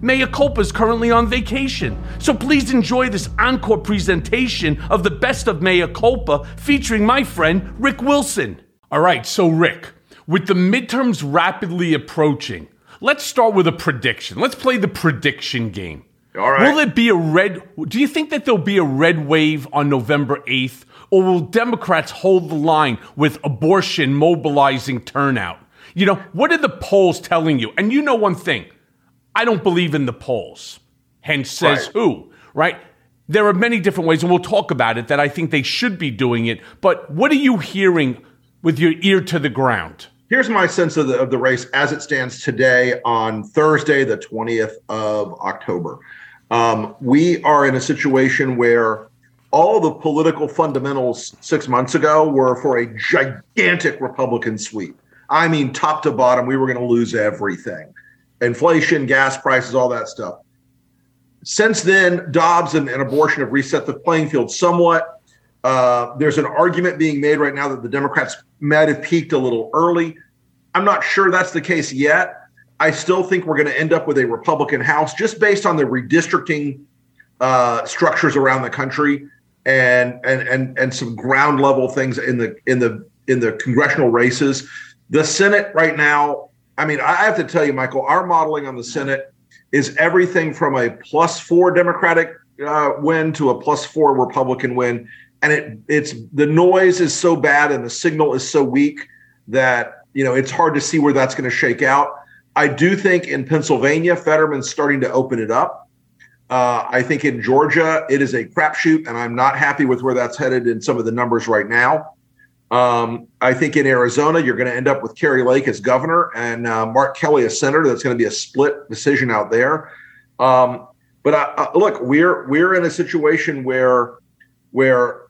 Mea Culpa is currently on vacation. So please enjoy this encore presentation of the best of Mea Culpa featuring my friend Rick Wilson. All right, so Rick, with the midterms rapidly approaching, let's start with a prediction. Let's play the prediction game. All right. Will it be a red? Do you think that there'll be a red wave on November 8th? Or will Democrats hold the line with abortion mobilizing turnout? You know, what are the polls telling you? And you know one thing I don't believe in the polls. Hence says Right. who, right? There are many different ways, and we'll talk about it, that I think they should be doing it. But what are you hearing with your ear to the ground? Here's my sense of the of the race as it stands today on Thursday, the 20th of October. Um, we are in a situation where all the political fundamentals six months ago were for a gigantic Republican sweep. I mean, top to bottom, we were going to lose everything inflation, gas prices, all that stuff. Since then, Dobbs and, and abortion have reset the playing field somewhat. Uh, there's an argument being made right now that the Democrats might have peaked a little early. I'm not sure that's the case yet. I still think we're going to end up with a Republican House just based on the redistricting uh, structures around the country and and and and some ground level things in the in the in the congressional races. The Senate right now, I mean, I have to tell you, Michael, our modeling on the Senate is everything from a plus four Democratic uh, win to a plus four Republican win, and it it's the noise is so bad and the signal is so weak that you know it's hard to see where that's going to shake out. I do think in Pennsylvania, Fetterman's starting to open it up. Uh, I think in Georgia, it is a crapshoot, and I'm not happy with where that's headed in some of the numbers right now. Um, I think in Arizona, you're going to end up with Kari Lake as governor and uh, Mark Kelly as senator. That's going to be a split decision out there. Um, but uh, uh, look, we're we're in a situation where where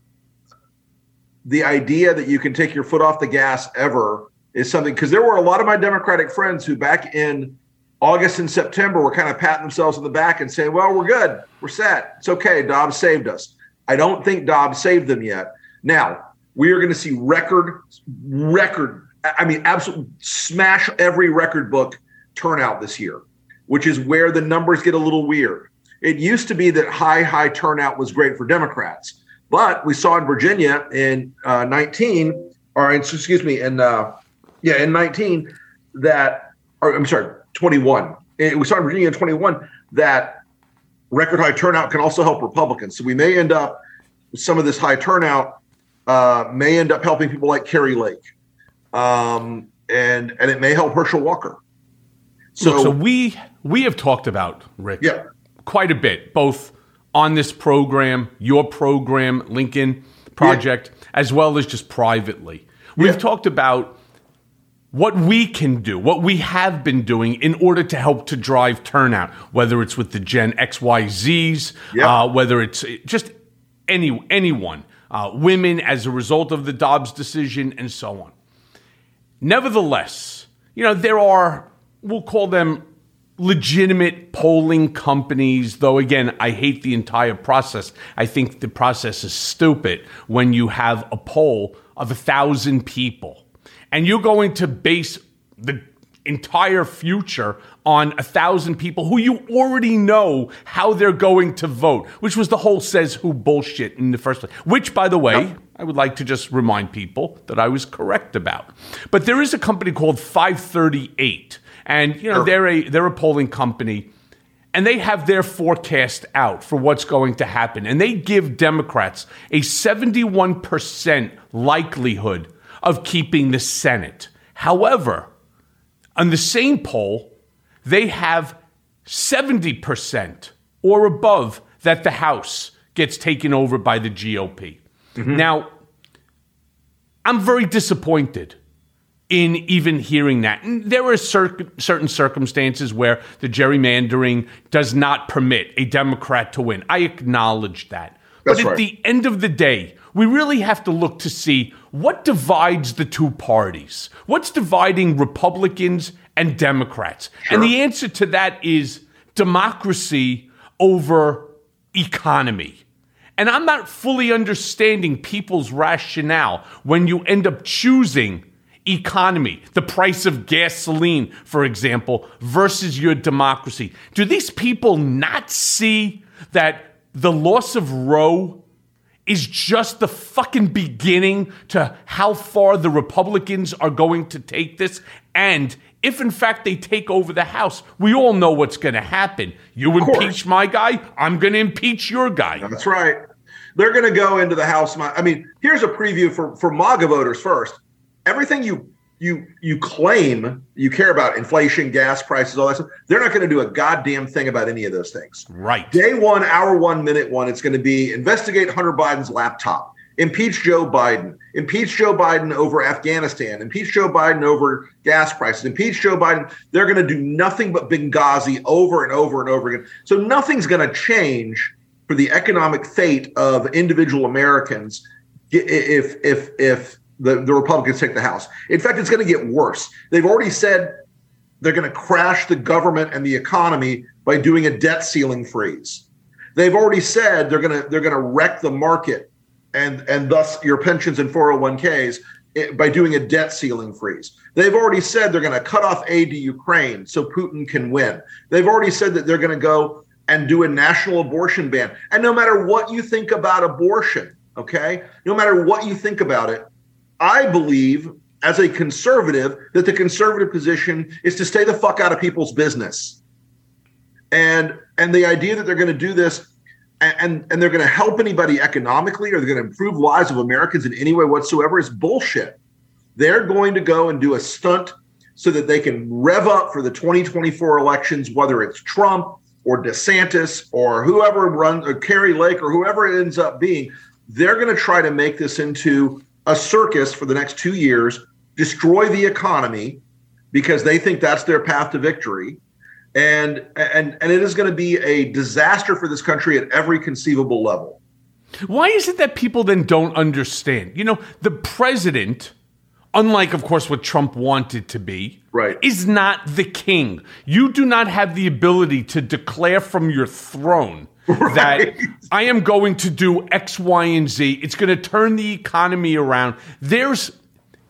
the idea that you can take your foot off the gas ever is something because there were a lot of my Democratic friends who back in August and September were kind of patting themselves on the back and saying, "Well, we're good, we're set, it's okay." Dobbs saved us. I don't think Dobbs saved them yet. Now we are going to see record, record. I mean, absolute smash every record book turnout this year, which is where the numbers get a little weird. It used to be that high, high turnout was great for Democrats, but we saw in Virginia in uh, 19, or in, excuse me, in uh, yeah, in 19 that, or I'm sorry, 21. Eh, We saw in Virginia in 21 that record high turnout can also help Republicans. So we may end up with some of this high turnout uh, may end up helping people like Kari Lake, um, and and it may help Herschel Walker. So, Look, so we we have talked about Rick yeah, quite a bit, both on this program, your program, Lincoln Project, as well as just privately. We've Yeah. talked about what we can do, what we have been doing in order to help to drive turnout, whether it's with the Gen XYZs, Yeah. uh, whether it's just any anyone, uh, women as a result of the Dobbs decision, and so on. Nevertheless, you know, there are, we'll call them legitimate polling companies, though again, I hate the entire process. I think the process is stupid when you have a poll of a thousand people and you're going to base the entire future on a thousand people who you already know how they're going to vote, which was the whole says who bullshit in the first place. Which, by the way, I would like to just remind people that I was correct about. But there is a company called 538, and you know Sure. they're a they're a polling company. And they have their forecast out for what's going to happen. And they give Democrats a 71% likelihood of keeping the Senate. However, on the same poll, they have 70% or above that the House gets taken over by the GOP. Mm-hmm. Now, I'm very disappointed in even hearing that. And there are cer- certain circumstances where the gerrymandering does not permit a Democrat to win. I acknowledge that. That's but at right. the end of the day, we really have to look to see what divides the two parties. What's dividing Republicans and Democrats? And the answer to that is democracy over economy. And I'm not fully understanding people's rationale when you end up choosing economy, the price of gasoline, for example, versus your democracy. Do these people not see that the loss of Roe is just the fucking beginning to how far the Republicans are going to take this? And if in fact they take over the House, we all know what's going to happen. You impeach my guy, I'm going to impeach your guy. That's right. They're going to go into the House. I mean, here's a preview for for MAGA voters first. Everything you you you claim you care about inflation, gas prices, all that stuff. They're not going to do a goddamn thing about any of those things. Right. Day one, hour one, minute one. It's going to be investigate Hunter Biden's laptop, impeach Joe Biden, impeach Joe Biden over Afghanistan, impeach Joe Biden over gas prices, impeach Joe Biden. They're going to do nothing but Benghazi over and over and over again. So nothing's going to change for the economic fate of individual Americans if if if the, the Republicans take the House. In fact, it's going to get worse. They've already said they're going to crash the government and the economy by doing a debt ceiling freeze. They've already said they're going to they're going to wreck the market and and thus your pensions and 401ks eh, by doing a debt ceiling freeze. They've already said they're going to cut off aid to Ukraine so Putin can win. They've already said that they're going to go and do a national abortion ban. And no matter what you think about abortion, okay? No matter what you think about it, I believe as a conservative that the conservative position is to stay the fuck out of people's business. And and the idea that they're going to do this and and they're going to help anybody economically or they're going to improve lives of Americans in any way whatsoever is bullshit. They're going to go and do a stunt so that they can rev up for the 2024 elections whether it's Trump or DeSantis or whoever runs or Kari Lake or whoever it ends up being, they're going to try to make this into a circus for the next two years, destroy the economy because they think that's their path to victory. And and and it is going to be a disaster for this country at every conceivable level. Why is it that people then don't understand? You know, the president, unlike of course what Trump wanted to be, right. is not the king. You do not have the ability to declare from your throne right. that I am going to do X, Y, and Z. It's going to turn the economy around. There's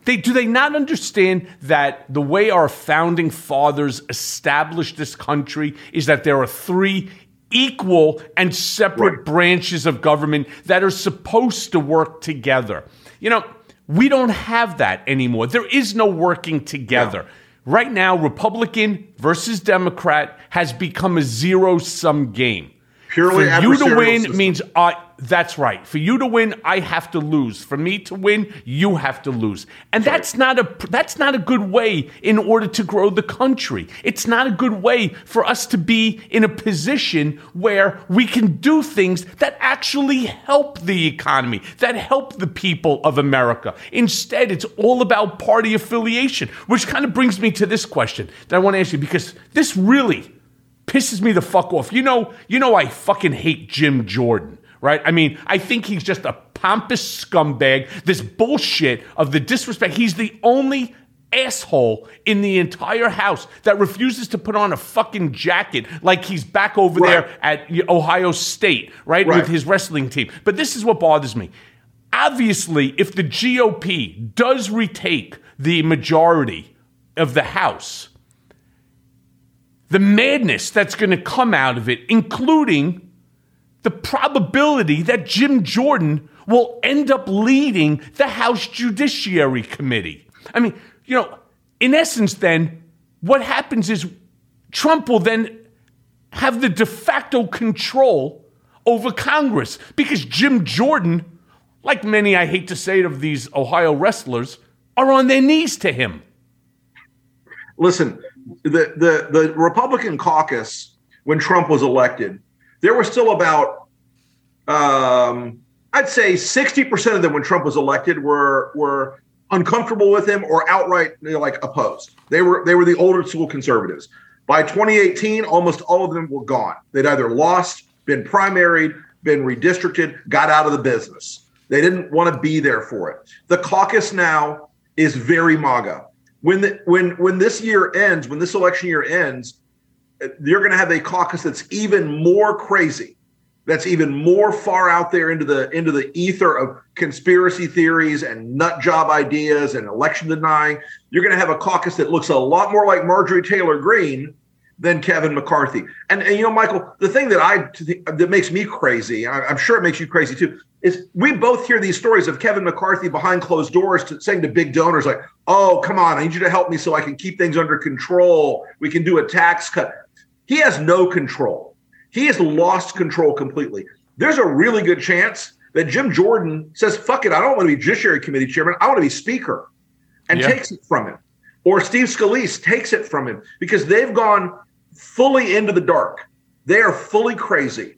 they do they not understand that the way our founding fathers established this country is that there are three equal and separate right. branches of government that are supposed to work together. You know, we don't have that anymore. There is no working together. Yeah. Right now, Republican versus Democrat has become a zero sum game. Purely For you to win system. means I. That's right. For you to win, I have to lose. For me to win, you have to lose. And that's not a that's not a good way in order to grow the country. It's not a good way for us to be in a position where we can do things that actually help the economy, that help the people of America. Instead, it's all about party affiliation, which kind of brings me to this question that I want to ask you because this really pisses me the fuck off. You know, you know I fucking hate Jim Jordan, right? I mean, I think he's just a pompous scumbag. This bullshit of the disrespect. He's the only asshole in the entire house that refuses to put on a fucking jacket like he's back over right. there at Ohio State, right? right? With his wrestling team. But this is what bothers me. Obviously, if the GOP does retake the majority of the House, the madness that's going to come out of it, including the probability that Jim Jordan will end up leading the House Judiciary Committee. I mean, you know, in essence, then, what happens is Trump will then have the de facto control over Congress because Jim Jordan, like many I hate to say it of these Ohio wrestlers, are on their knees to him. Listen, the, the, the Republican caucus, when Trump was elected, there were still about, um, I'd say 60% of them when Trump was elected were, were uncomfortable with him or outright you know, like opposed. They were, they were the older school conservatives. By 2018, almost all of them were gone. They'd either lost, been primaried, been redistricted, got out of the business. They didn't want to be there for it. The caucus now is very MAGA when the, when when this year ends, when this election year ends, you're going to have a caucus that's even more crazy that's even more far out there into the into the ether of conspiracy theories and nut job ideas and election denying. You're going to have a caucus that looks a lot more like Marjorie Taylor Greene than Kevin McCarthy. And, and you know, Michael, the thing that I that makes me crazy, I'm sure it makes you crazy too, is we both hear these stories of Kevin McCarthy behind closed doors to, saying to big donors like, "Oh, come on, I need you to help me so I can keep things under control. We can do a tax cut." He has no control. He has lost control completely. There's a really good chance that Jim Jordan says, fuck it, I don't want to be Judiciary Committee chairman. I want to be Speaker and yeah. takes it from him. Or Steve Scalise takes it from him because they've gone fully into the dark. They are fully crazy.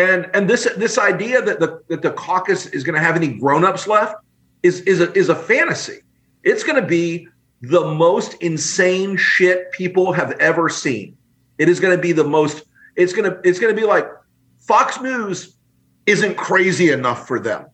And and this this idea that the that the caucus is going to have any grown-ups left is is a is a fantasy. It's going to be the most insane shit people have ever seen. It is going to be the most it's gonna it's gonna be like Fox News isn't crazy enough for them.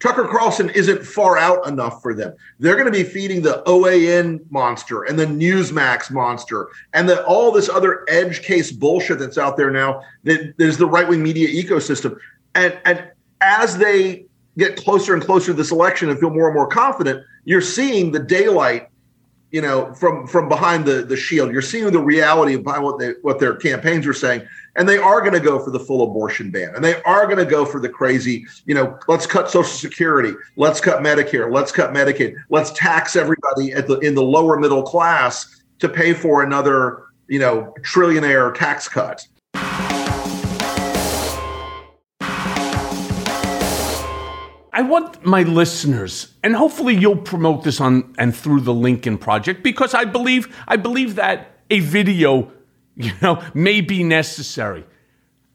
Tucker Carlson isn't far out enough for them. They're going to be feeding the OAN monster and the Newsmax monster and the, all this other edge case bullshit that's out there now. That the right wing media ecosystem, and and as they get closer and closer to this election and feel more and more confident, you're seeing the daylight you know, from from behind the the shield. You're seeing the reality behind what they what their campaigns are saying, and they are going to go for the full abortion ban, and they are going to go for the crazy, you know, let's cut Social Security, let's cut Medicare, let's cut Medicaid, let's tax everybody at the in the lower middle class to pay for another, you know, trillionaire tax cut. I want my listeners, and hopefully you'll promote this on and through the Lincoln Project, because I believe I believe that a video, you know, may be necessary.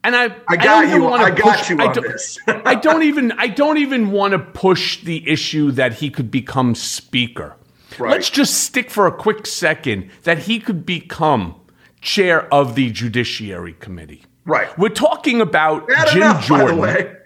And I, I got I you. I got push, you on I this. I don't even I don't even want to push the issue that he could become speaker. Right. Let's just stick for a quick second that he could become chair of the Judiciary Committee. Right. We're talking about Bad Jim enough, Jordan.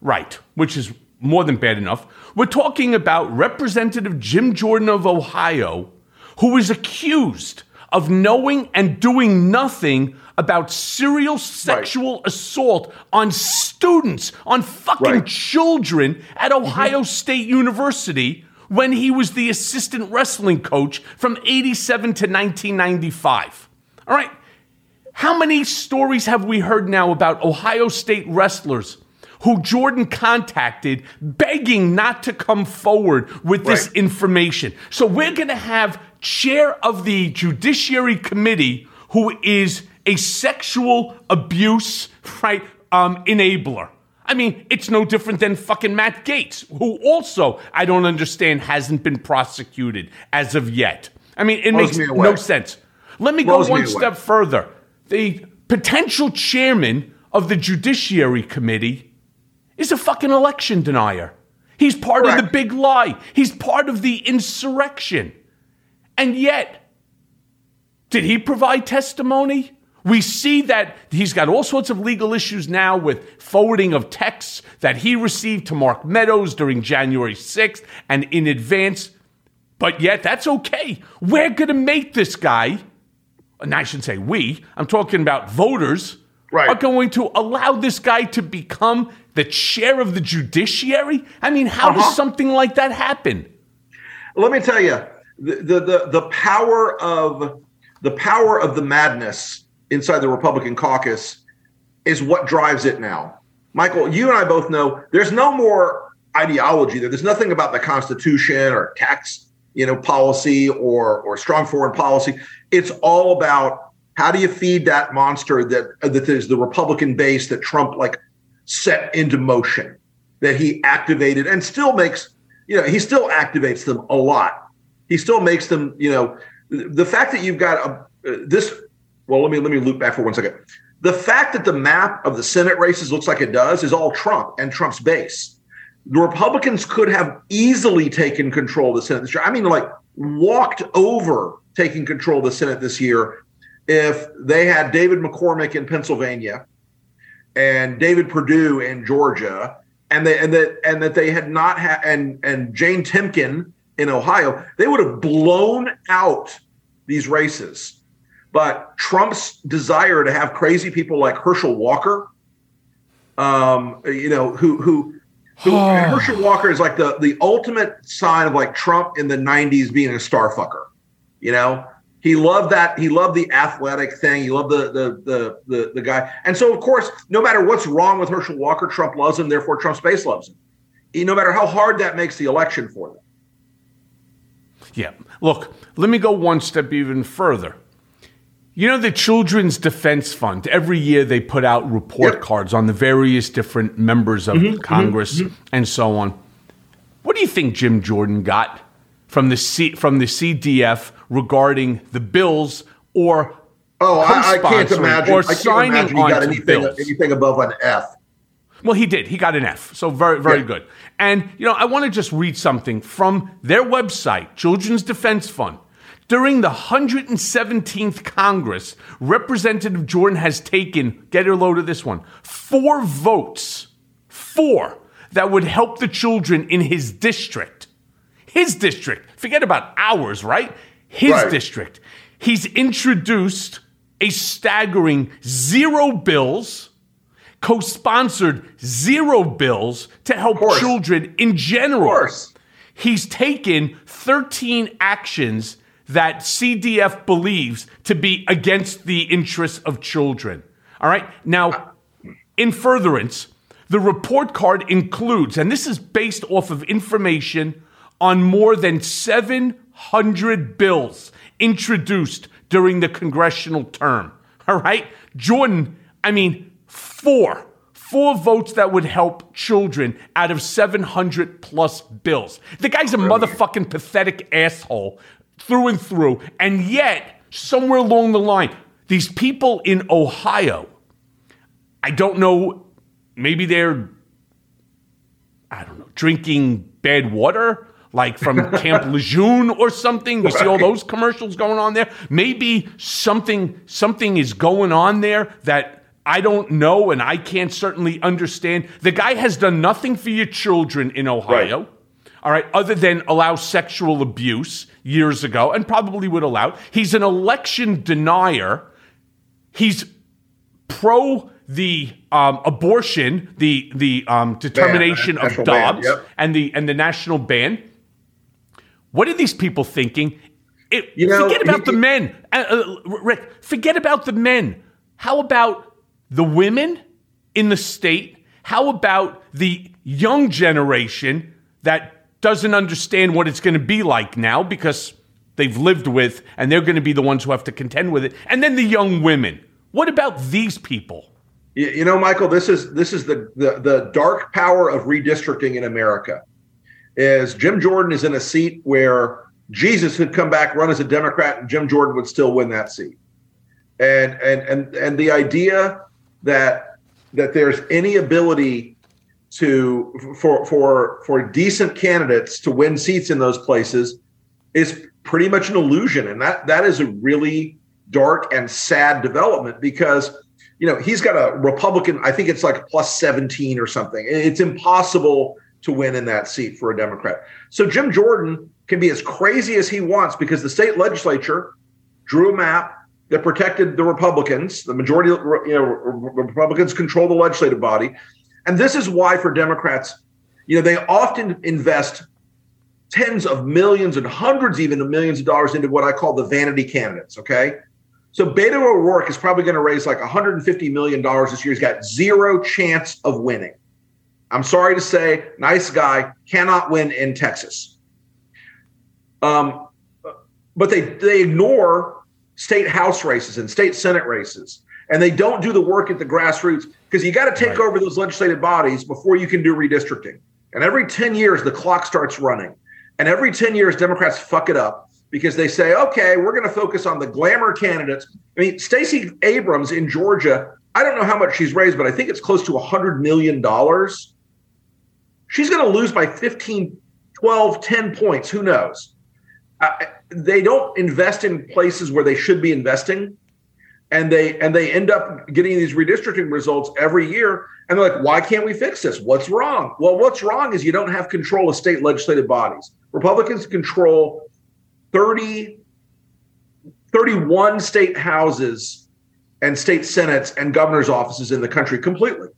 Right, which is more than bad enough. We're talking about Representative Jim Jordan of Ohio, who is accused of knowing and doing nothing about serial sexual right. assault on students, on fucking right. children at mm-hmm. Ohio mm-hmm. State University when he was the assistant wrestling coach from 87 to 1995. All right. How many stories have we heard now about Ohio State wrestlers who Jordan contacted begging not to come forward with this information. So we're going to have chair of the Judiciary Committee who is a sexual abuse right um, enabler. I mean, it's no different than fucking Matt Gaetz, who also I don't understand hasn't been prosecuted as of yet. I mean, it Blows makes me no sense. Let me Blows go one me step further. The potential chairman of the Judiciary Committee is a fucking election denier. He's part Correct. of the big lie. He's part of the insurrection. And yet, did he provide testimony? We see that he's got all sorts of legal issues now with forwarding of texts that he received to Mark Meadows during January 6th and in advance. But yet, that's okay. We're going to make this guy, and I shouldn't say we, I'm talking about voters, right. are going to allow this guy to become the chair of the judiciary? I mean, how uh-huh. does something like that happen? Let me tell you, the, the, the power of the power of the madness inside the Republican caucus is what drives it now. Michael, you and I both know there's no more ideology there. There's nothing about the Constitution or tax, you know, policy or or strong foreign policy. It's all about how do you feed that monster that that is the Republican base that Trump like set into motion that he activated and still makes, you know, he still activates them a lot. He still makes them, you know, the fact that you've got a, uh, this, well, let me, let me loop back for one second. The fact that the map of the Senate races looks like it does is all Trump and Trump's base. The Republicans could have easily taken control of the Senate this year. I mean, like walked over taking control of the Senate this year if they had David McCormick in Pennsylvania and David Perdue in Georgia, and they and that and that they had not had and and Jane Timken in Ohio, they would have blown out these races. But Trump's desire to have crazy people like Herschel Walker um, you know, who who. who Herschel Walker is like the the ultimate sign of like Trump in the '90s being a star fucker. You know, he loved that. He loved the athletic thing. He loved the the the the, the guy. And so, of course, no matter what's wrong with Herschel Walker, Trump loves him. Therefore, Trump's base loves him. He, no matter how hard that makes the election for them. Yeah. Look, let me go one step even further. You know, the Children's Defense Fund, every year they put out report yep. cards on the various different members of mm-hmm, Congress mm-hmm. and so on. What do you think Jim Jordan got from the C, from the CDF regarding the bills or oh, I, I can't imagine or signing imagine on got anything, bills. anything above an F. Well, he did. He got an F. So very, very yeah. good. And you know, I want to just read something from their website, Children's Defense Fund. During the 117th Congress, Representative Jordan has taken, get a load of this one, four votes, four, that would help the children in his district. His district. Forget about ours, right? His right. district. He's introduced a staggering zero bills, co sponsored zero bills to help children in general. He's taken 13 actions that CDF believes to be against the interests of children. All right. Now, in furtherance, the report card includes, and this is based off of information on more than 700 bills introduced during the congressional term. All right. Jordan, I mean, four, four votes that would help children out of 700 plus bills. The guy's a motherfucking pathetic asshole through and through. And yet, somewhere along the line, these people in Ohio, I don't know, maybe they're, I don't know, drinking bad water like from Camp Lejeune or something. You see all those commercials going on there. Maybe something something is going on there that I don't know and I can't certainly understand. The guy has done nothing for your children in Ohio. Right. All right, other than allow sexual abuse years ago and probably would allow. He's an election denier. He's pro the um, abortion, the the um, determination ban, of Dobbs, yep. and the and the national ban. What are these people thinking? It, you know, forget about he, the men, uh, uh, Rick. Forget about the men. How about the women in the state? How about the young generation that doesn't understand what it's going to be like now because they've lived with and they're going to be the ones who have to contend with it. And then the young women. What about these people? You know, Michael, this is this is the the, the dark power of redistricting in America. Is Jim Jordan is in a seat where Jesus could come back, run as a Democrat, and Jim Jordan would still win that seat. And and and and the idea that that there's any ability to for for for decent candidates to win seats in those places is pretty much an illusion. And that that is a really dark and sad development because you know he's got a republican i think it's like plus 17 or something. It's impossible to win in that seat for a democrat. So jim jordan can be as crazy as he wants because the state legislature drew a map that protected the republicans the majority you know republicans control the legislative body and this is why, for Democrats, you know, they often invest tens of millions and hundreds even of millions of dollars into what I call the vanity candidates. Okay. So Beto O'Rourke is probably going to raise like $150 million this year. He's got zero chance of winning. I'm sorry to say, nice guy, cannot win in Texas. Um, but they they ignore state house races and state senate races and they don't do the work at the grassroots because you got to take right. over those legislative bodies before you can do redistricting. And every 10 years, the clock starts running. And every 10 years, Democrats fuck it up because they say, okay, we're going to focus on the glamour candidates. I mean, Stacey Abrams in Georgia, I don't know how much she's raised, but I think it's close to $100 million. She's going to lose by 15, 12, 10 points. Who knows? They don't invest in places where they should be investing and they and they end up getting these redistricting results every year and they're like why can't we fix this what's wrong well what's wrong is you don't have control of state legislative bodies republicans control 30 31 state houses and state senates and governor's offices in the country completely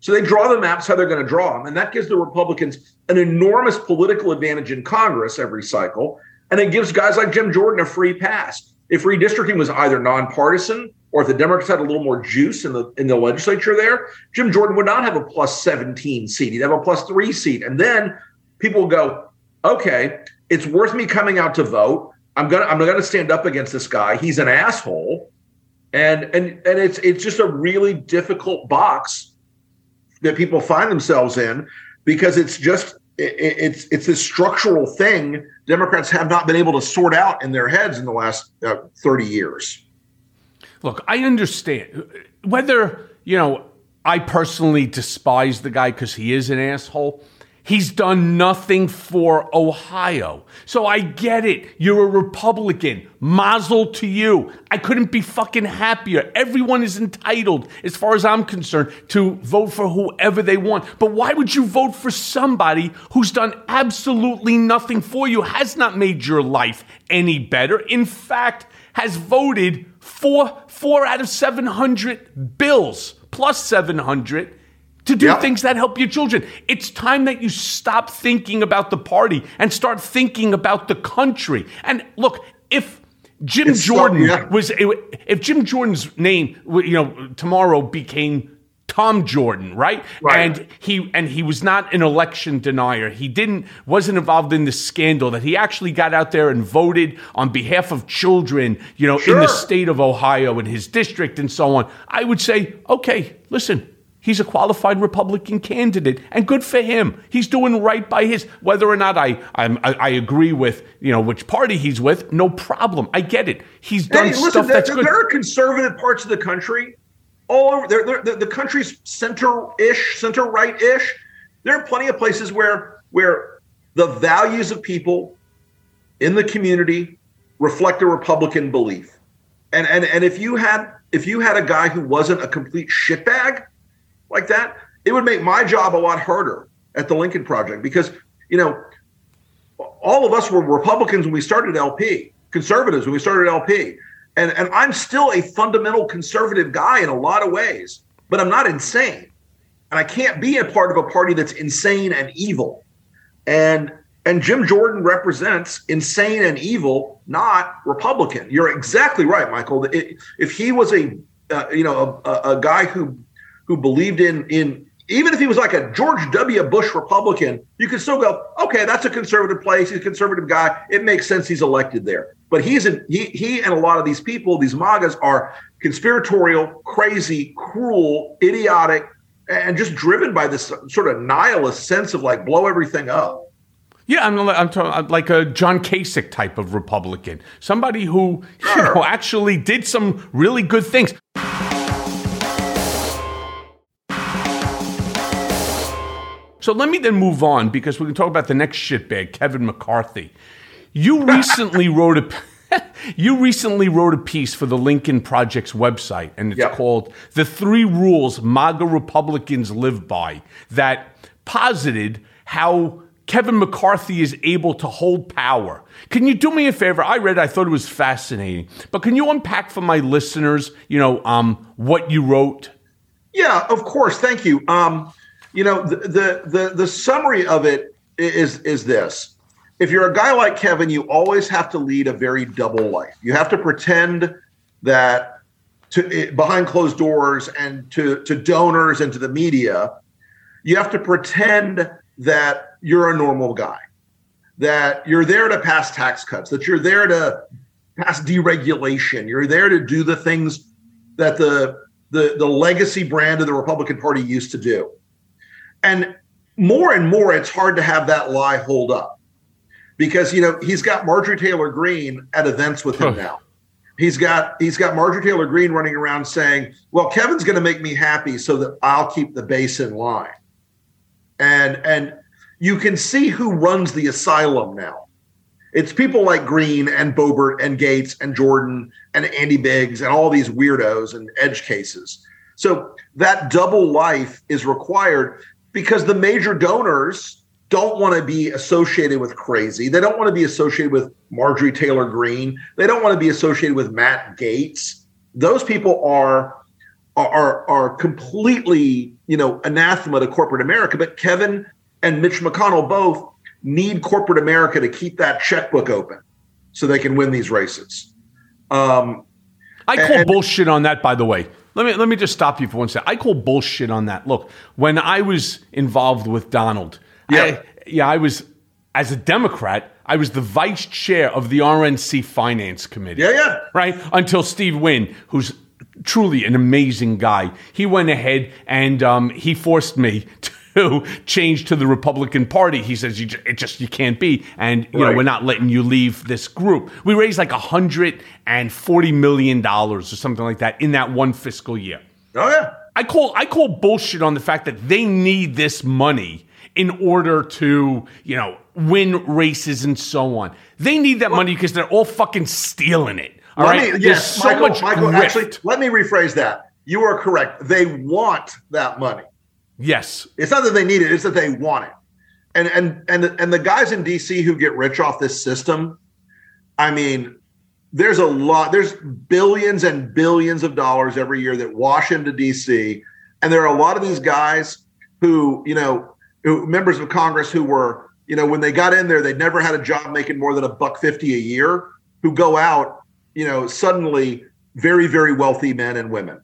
So they draw the maps how they're going to draw them. And that gives the Republicans an enormous political advantage in Congress every cycle. And it gives guys like Jim Jordan a free pass. If redistricting was either nonpartisan or if the Democrats had a little more juice in the in the legislature there, Jim Jordan would not have a plus 17 seat. He'd have a plus three seat. And then people will go, okay, it's worth me coming out to vote. I'm gonna I'm gonna stand up against this guy. He's an asshole. And and and it's it's just a really difficult box that people find themselves in because it's just it's it's this structural thing Democrats have not been able to sort out in their heads in the last uh, 30 years. Look, I understand whether, you know, I personally despise the guy because he is an asshole. He's done nothing for Ohio. So I get it. You're a Republican. Mazel to you. I couldn't be fucking happier. Everyone is entitled, as far as I'm concerned, to vote for whoever they want. But why would you vote for somebody who's done absolutely nothing for you, has not made your life any better? In fact, has voted for four out of 700 bills, plus 700 to do yep. things that help your children. It's time that you stop thinking about the party and start thinking about the country. And look, if Jim it's Jordan so, yeah. was if Jim Jordan's name you know tomorrow became Tom Jordan, right? right? And he and he was not an election denier. He didn't wasn't involved in the scandal that he actually got out there and voted on behalf of children, you know, sure. in the state of Ohio in his district and so on. I would say, okay, listen, He's a qualified Republican candidate, and good for him. He's doing right by his. Whether or not I I, I agree with you know which party he's with, no problem. I get it. He's done hey, listen, stuff there, that's good. There are conservative parts of the country, all over. They're, they're, the country's center-ish, center-right-ish. There are plenty of places where where the values of people in the community reflect a Republican belief. And and and if you had if you had a guy who wasn't a complete shitbag like that, it would make my job a lot harder at the Lincoln Project because, you know, all of us were Republicans when we started LP, conservatives when we started LP. And, and I'm still a fundamental conservative guy in a lot of ways, but I'm not insane. And I can't be a part of a party that's insane and evil. And and Jim Jordan represents insane and evil, not Republican. You're exactly right, Michael. It, if he was a uh, you know a, a guy who who believed in in even if he was like a George W. Bush Republican, you could still go, okay, that's a conservative place. He's a conservative guy. It makes sense he's elected there. But he's in, he he and a lot of these people, these MAGAs, are conspiratorial, crazy, cruel, idiotic, and just driven by this sort of nihilist sense of like blow everything up. Yeah, I'm, I'm, talking like a John Kasich type of Republican, somebody who sure. you know actually did some really good things. So let me then move on because we can talk about the next shitbag, Kevin McCarthy. You recently wrote a you recently wrote a piece for the Lincoln Project's website, and it's yep. called "The Three Rules MAGA Republicans Live By." That posited how Kevin McCarthy is able to hold power. Can you do me a favor? I read, I thought it was fascinating, but can you unpack for my listeners, you know, um, what you wrote? Yeah, of course. Thank you. Um, you know, the, the the the summary of it is is this. If you're a guy like Kevin, you always have to lead a very double life. You have to pretend that to behind closed doors and to to donors and to the media, you have to pretend that you're a normal guy, that you're there to pass tax cuts, that you're there to pass deregulation, you're there to do the things that the the the legacy brand of the Republican Party used to do. And more and more, it's hard to have that lie hold up because you know he's got Marjorie Taylor Greene at events with him now. He's got he's got Marjorie Taylor Greene running around saying, "Well, Kevin's going to make me happy so that I'll keep the base in line." And and you can see who runs the asylum now. It's people like Greene and Boebert and Gaetz and Jordan and Andy Biggs and all these weirdos and edge cases. So that double life is required because the major donors don't want to be associated with crazy. They don't want to be associated with Marjorie Taylor Greene. They don't want to be associated with Matt Gaetz. Those people are are are completely you know anathema to corporate America. But Kevin and Mitch McConnell both need corporate America to keep that checkbook open so they can win these races. Um, I call and, bullshit on that, by the way. Let me let me just stop you for one second. I call bullshit on that. Look, when I was involved with Donald, yeah, I, yeah, I was as a Democrat. I was the vice chair of the RNC Finance Committee. Yeah, yeah. Right until Steve Wynn, who's truly an amazing guy, he went ahead and um, he forced me to to change to the Republican Party. He says you, it just you can't be, and you right. know we're not letting you leave this group. We raised like a hundred and forty million dollars or something like that in that one fiscal year. Oh yeah, I call I call bullshit on the fact that they need this money in order to you know win races and so on. They need that well, money because they're all fucking stealing it. All right, me, yes, so Michael, Michael actually, let me rephrase that. You are correct. They want that money. Yes. It's not that they need it, it's that they want it. And and and and the guys in DC who get rich off this system, I mean, there's a lot, there's billions and billions of dollars every year that wash into DC. And there are a lot of these guys who, you know, who, members of Congress who were, you know, when they got in there, they'd never had a job making more than a buck fifty a year, who go out, you know, suddenly very, very wealthy men and women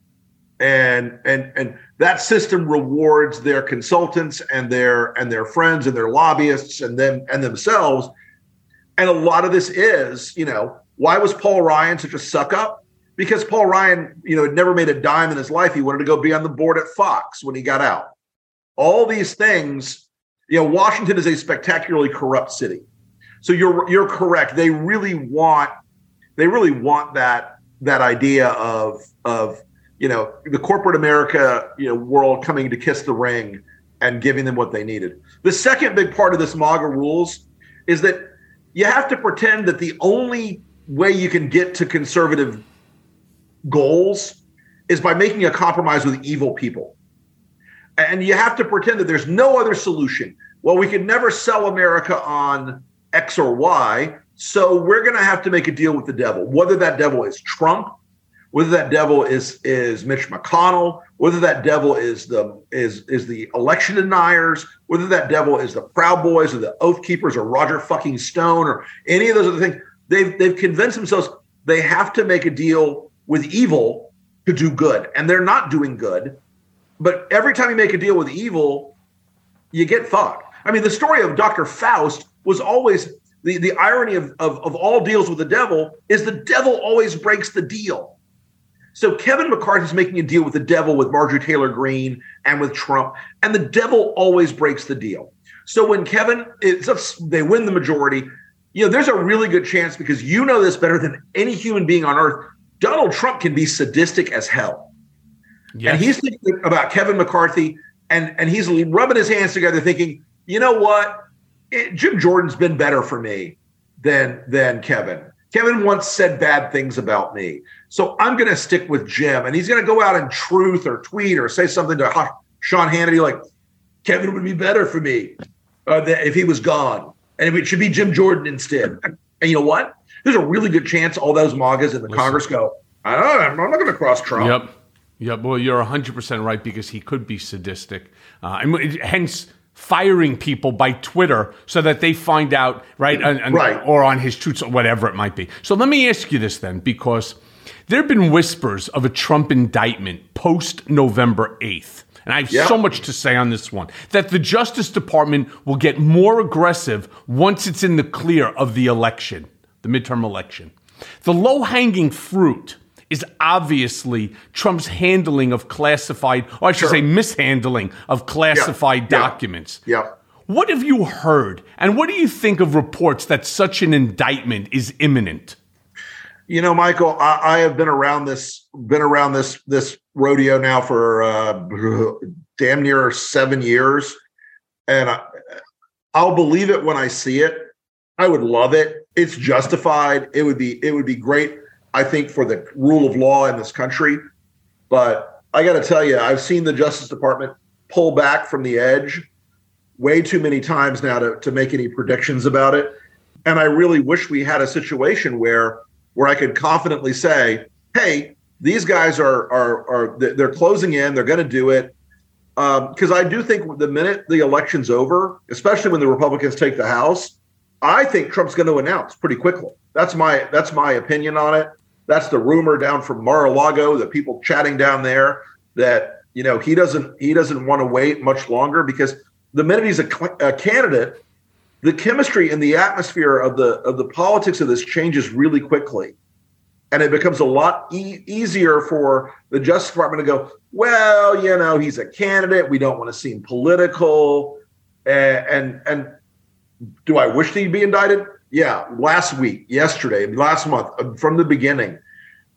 and and and that system rewards their consultants and their and their friends and their lobbyists and them and themselves. And a lot of this is you know why was paul ryan such a suck up? Because paul ryan you know had never made a dime in his life. He wanted to go be on the board at fox when he got out. All these things you know washington is a spectacularly corrupt city. So you're you're correct. They really want they really want that that idea of of you know the corporate America you know world coming to kiss the ring and giving them what they needed. The second big part of this MAGA rules is that you have to pretend that the only way you can get to conservative goals is by making a compromise with evil people. And you have to pretend that there's no other solution. Well, we can never sell America on X or Y, so we're going to have to make a deal with the devil, whether that devil is Trump, whether that devil is is Mitch McConnell, whether that devil is the is is the election deniers, whether that devil is the Proud Boys or the Oath Keepers or Roger fucking Stone or any of those other things, they've they've convinced themselves they have to make a deal with evil to do good, and they're not doing good. But every time you make a deal with evil, you get fucked. I mean, the story of Dr. Faust was always the, the irony of, of, of all deals with the devil is the devil always breaks the deal so Kevin McCarthy's making a deal with the devil with Marjorie Taylor Greene and with Trump, and the devil always breaks the deal. So when Kevin it's they win the majority, you know, there's a really good chance because you know this better than any human being on earth. Donald Trump can be sadistic as hell. Yes. And he's thinking about Kevin McCarthy and and he's rubbing his hands together thinking, "You know what? It, Jim Jordan's been better for me than than Kevin. Kevin once said bad things about me. So I'm going to stick with Jim. And he's going to go out in truth or tweet or say something to Sean Hannity like, Kevin would be better for me uh, if he was gone. And it should be Jim Jordan instead. And you know what? There's a really good chance all those MAGAs in the Listen. Congress go, I don't, I'm not going to cross Trump. Yep. Yep. Well, you're 100% right because he could be sadistic. Uh, and hence, firing people by Twitter so that they find out, right? And, and, right. Or on his tweets or whatever it might be. So let me ask you this then, because there have been whispers of a Trump indictment post November 8th. And I have yeah. so much to say on this one that the Justice Department will get more aggressive once it's in the clear of the election, the midterm election. The low hanging fruit is obviously Trump's handling of classified, or I should sure. say mishandling of classified yeah. documents. Yeah. What have you heard? And what do you think of reports that such an indictment is imminent? You know, Michael, I, I have been around this been around this this rodeo now for uh, damn near seven years, and I, I'll believe it when I see it. I would love it. It's justified. It would be it would be great I think, for the rule of law in this country. But I got to tell you, I've seen the Justice Department pull back from the edge way too many times now to, to make any predictions about it. And I really wish we had a situation where where I could confidently say, hey, these guys are are are they're closing in. They're going to do it because um, I do think the minute the election's over, especially when the Republicans take the House, I think Trump's going to announce pretty quickly. That's my that's my opinion on it. That's the rumor down from Mar-a-Lago, the people chatting down there that you know he doesn't he doesn't want to wait much longer because the minute he's a, a candidate, the chemistry and the atmosphere of the of the politics of this changes really quickly and it becomes a lot e- easier for the Justice Department to go, well, you know, he's a candidate. We don't want to seem political. And, and and do I wish he'd be indicted? Yeah, last week, yesterday, last month, uh, from the beginning,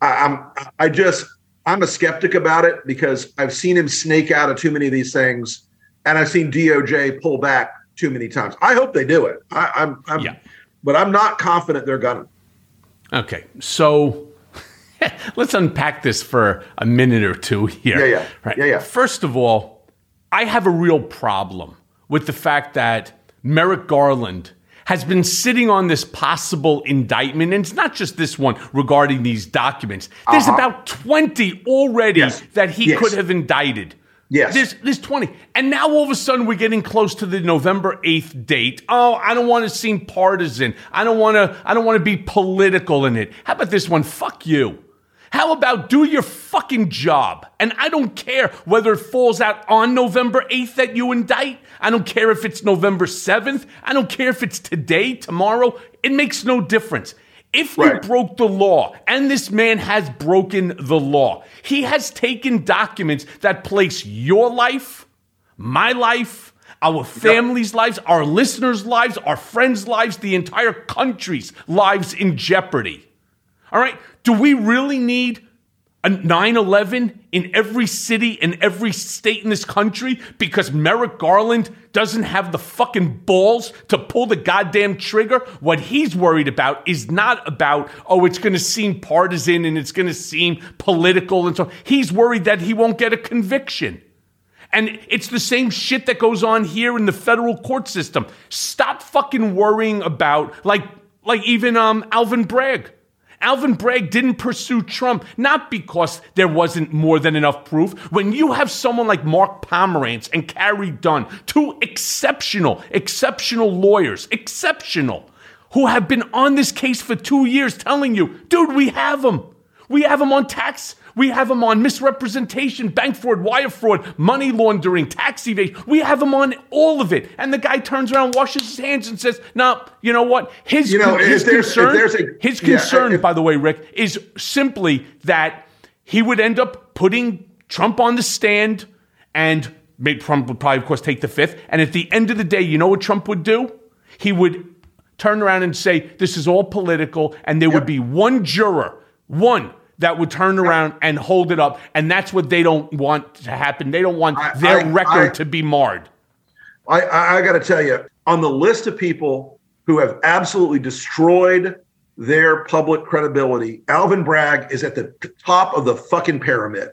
I, I'm I just I'm a skeptic about it because I've seen him snake out of too many of these things, and I've seen DOJ pull back too many times. I hope they do it. I, I'm, I'm yeah. but I'm not confident they're gonna. Okay, so let's unpack this for a minute or two here. Yeah, yeah. Right. Yeah, yeah. First of all, I have a real problem with the fact that Merrick Garland has been sitting on this possible indictment, and it's not just this one regarding these documents. There's uh-huh. about 20 already yes. that he yes. could have indicted. Yes. There's, there's 20. And now all of a sudden we're getting close to the November 8th date. Oh, I don't want to seem partisan. I don't want to I don't want to be political in it. How about this one? Fuck you. How about do your fucking job? And I don't care whether it falls out on November 8th that you indict. I don't care if it's November 7th. I don't care if it's today, tomorrow. It makes no difference. If you broke the law, and this man has broken the law, he has taken documents that place your life, my life, our families' yep. lives, our listeners' lives, our friends' lives, the entire country's lives in jeopardy. All right? Do we really need 9 11 in every city and every state in this country because Merrick Garland doesn't have the fucking balls to pull the goddamn trigger? What he's worried about is not about, oh, it's going to seem partisan and it's going to seem political and so He's worried that he won't get a conviction. And it's the same shit that goes on here in the federal court system. Stop fucking worrying about like like even um Alvin Bragg. Alvin Bragg didn't pursue Trump, not because there wasn't more than enough proof. When you have someone like Mark Pomerantz and Carey Dunne, two exceptional, exceptional lawyers, exceptional, who have been on this case for two years telling you, dude, we have them. We have them on tax we have them on misrepresentation, bank fraud, wire fraud, money laundering, tax evasion. We have them on all of it. And the guy turns around, washes his hands, and says, "No, you know what? His, you know, his concern, a, his concern, yeah, if, by the way, Rick, is simply that he would end up putting Trump on the stand, and Trump would probably, of course, take the fifth. And at the end of the day, you know what Trump would do? He would turn around and say, "This is all political," and there yep. would be one juror, one that would turn around and hold it up. And that's what they don't want to happen. They don't want I, their I, record I, to be marred. I, I got to tell you, on the list of people who have absolutely destroyed their public credibility, Alvin Bragg is at the top of the fucking pyramid.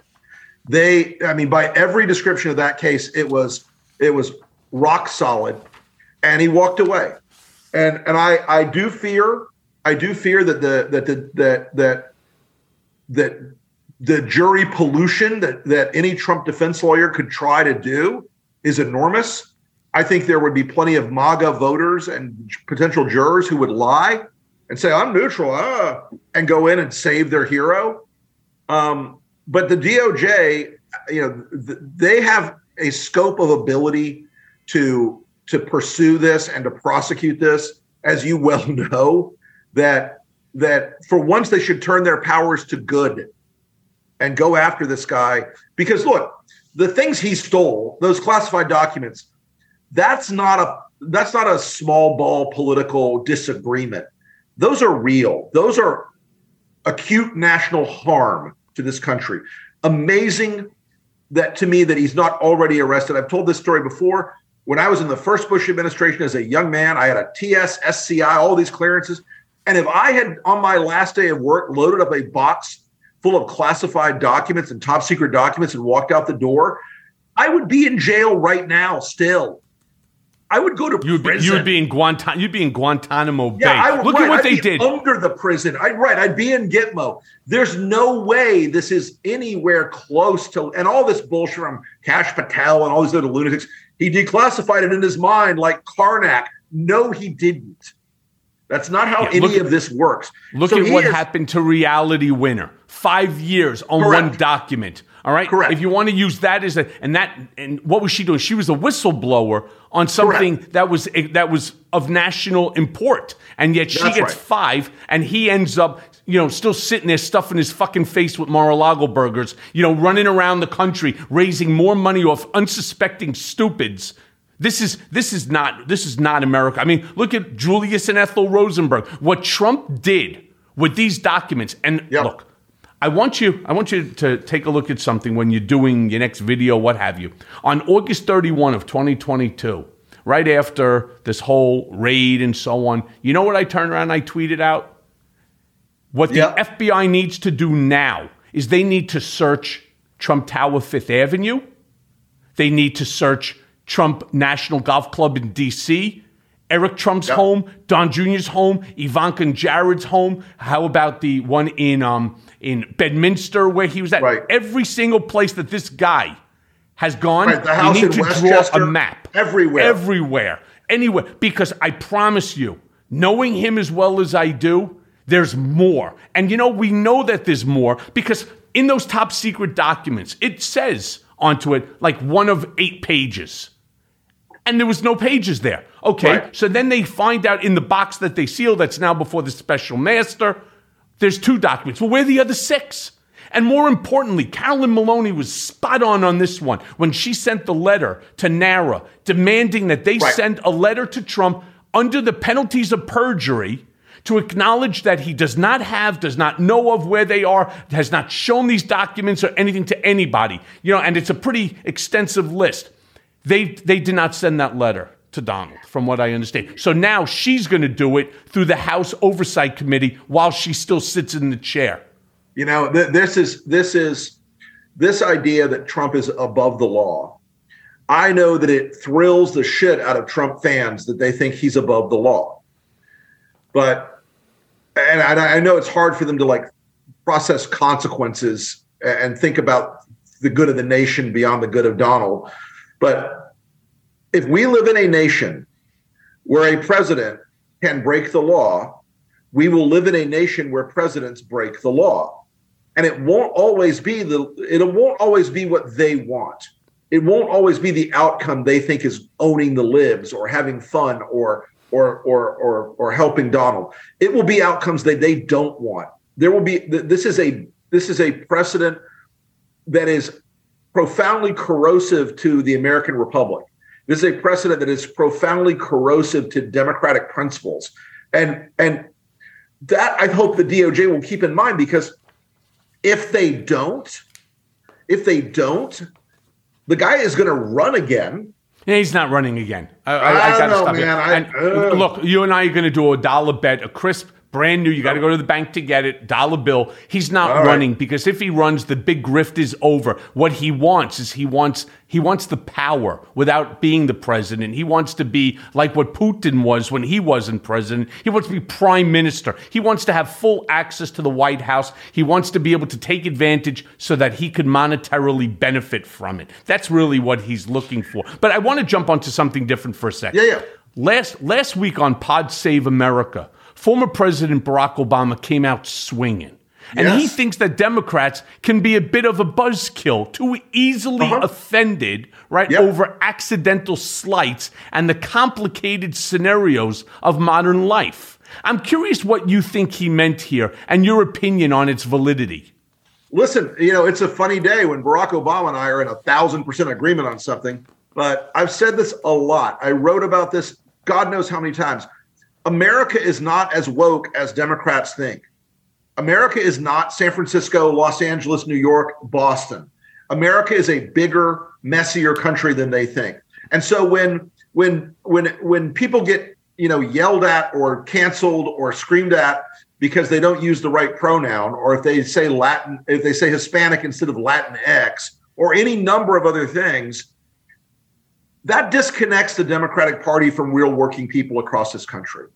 They, I mean, by every description of that case, it was it was rock solid, and he walked away. And and I I do fear I do fear that the that the that that that the jury pollution that, that any Trump defense lawyer could try to do is enormous. I think there would be plenty of MAGA voters and potential jurors who would lie and say, I'm neutral, ah, and go in and save their hero. Um, but the DOJ, you know, th- they have a scope of ability to to pursue this and to prosecute this, as you well know, that that for once they should turn their powers to good and go after this guy. Because look the things he stole those classified documents that's not a that's not a small ball political disagreement. Those are real. Those are acute national harm to this country. Amazing that to me that he's not already arrested. I've told this story before. When i was in the first bush administration as a young man i had a ts sci all these clearances and if I had on my last day of work loaded up a box full of classified documents and top secret documents and walked out the door, I would be in jail right now still. I would go to you'd prison. Be, you would be in Guantanamo. You'd be in Guantanamo Bay. Yeah, I would, Look right, at what I'd they did under the prison. I right. I'd be in Gitmo. There's no way this is anywhere close to. And all this bullshit from Kash Patel and all these other lunatics. He declassified it in his mind like Carnac. No, he didn't. That's not how Yeah, any look- of this works. Look So at what is- happened to Reality Winner. Five years on Correct. one document. All right. Correct. If you want to use that as a and that and what was she doing? She was a whistleblower on something that was that was of national import, and yet she That's gets right. five, and he ends up. You know, still sitting there stuffing his fucking face with Mar-a-Lago burgers, you know, running around the country, raising more money off unsuspecting stupids. This is this is not this is not America. I mean, look at Julius and Ethel Rosenberg. What Trump did with these documents, and Yep. look, I want you I want you to take a look at something when you're doing your next video, what have you. On August 31 of 2022, right after this whole raid and so on, you know what I turned around and I tweeted out? What the Yep. FBI needs to do now is they need to search Trump Tower Fifth Avenue. They need to search Trump National Golf Club in D.C., Eric Trump's Yep. home, Don Jr.'s home, Ivanka and Jared's home. How about the one in um in Bedminster where he was at? Right. Every single place that this guy has gone, Right, the house you need in to Westchester, draw a map everywhere. everywhere, anywhere. Because I promise you, knowing him as well as I do, there's more. And you know, we know that there's more because in those top secret documents, it says onto it like one of eight pages. And there was no pages there. Okay. Right. So then they find out in the box that they sealed that's now before the special master, there's two documents. Well, where are the other six? And more importantly, Carolyn Maloney was spot on on this one when she sent the letter to NARA demanding that they Right. send a letter to Trump under the penalties of perjury to acknowledge that he does not have, does not know of where they are, has not shown these documents or anything to anybody. You know, and it's a pretty extensive list. They they did not send that letter to Donald, from what I understand. So now she's going to do it through the House Oversight Committee while she still sits in the chair. You know, th- this is this is this idea that Trump is above the law. I know that it thrills the shit out of Trump fans that they think he's above the law. But and I, I know it's hard for them to like process consequences and think about the good of the nation beyond the good of Donald. But if we live in a nation where a president can break the law, we will live in a nation where presidents break the law. And it won't always be the it won't always be what they want. It won't always be the outcome they think is owning the libs or having fun or or or or, or helping donald. It will be outcomes that they don't want. There will be this is a this is a precedent that is profoundly corrosive to the american republic this is a precedent that is profoundly corrosive to democratic principles and and that i hope the doj will keep in mind because if they don't, if they don't, the guy is going to run again. Yeah, he's not running again. I, I, I I don't know, man. I- And uh. look, you and I are going to do a dollar bet, a crisp, brand new. You got to go to the bank to get it, dollar bill. He's not All right. running because if he runs, the big grift is over. What he wants is he wants he wants the power without being the president. He wants to be like what Putin was when he wasn't president. He wants to be prime minister. He wants to have full access to the White House. He wants to be able to take advantage so that he could monetarily benefit from it. That's really what he's looking for. But I want to jump onto something different for a second. Yeah, yeah. Last last week on Pod Save America, former President Barack Obama came out swinging. And he thinks that Democrats can be a bit of a buzzkill, too easily Uh-huh. offended, right, Yep. over accidental slights and the complicated scenarios of modern life. I'm curious what you think he meant here and your opinion on its validity. Listen, you know, it's a funny day when Barack Obama and I are in a thousand percent agreement on something. But I've said this a lot. I wrote about this God knows how many times. America is not as woke as Democrats think. America is not San Francisco, Los Angeles, New York, Boston. America is a bigger, messier country than they think. And so when when when when people get you know yelled at or canceled or screamed at because they don't use the right pronoun, or if they say Latin, if they say Hispanic instead of Latinx, or any number of other things, that disconnects the Democratic Party from real working people across this country.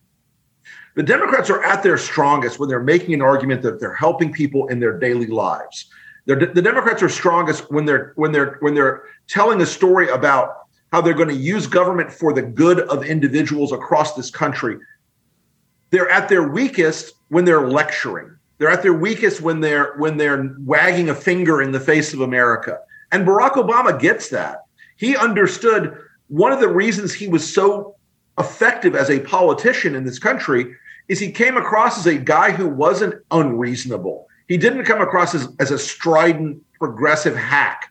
The Democrats are at their strongest when they're making an argument that they're helping people in their daily lives. They're, the Democrats are strongest when they're when they're when they're telling a story about how they're going to use government for the good of individuals across this country. They're at their weakest when they're lecturing. They're at their weakest when they're when they're wagging a finger in the face of America. And Barack Obama gets that. He understood one of the reasons he was so effective as a politician in this country is he came across as a guy who wasn't unreasonable. He didn't come across as, as a strident progressive hack.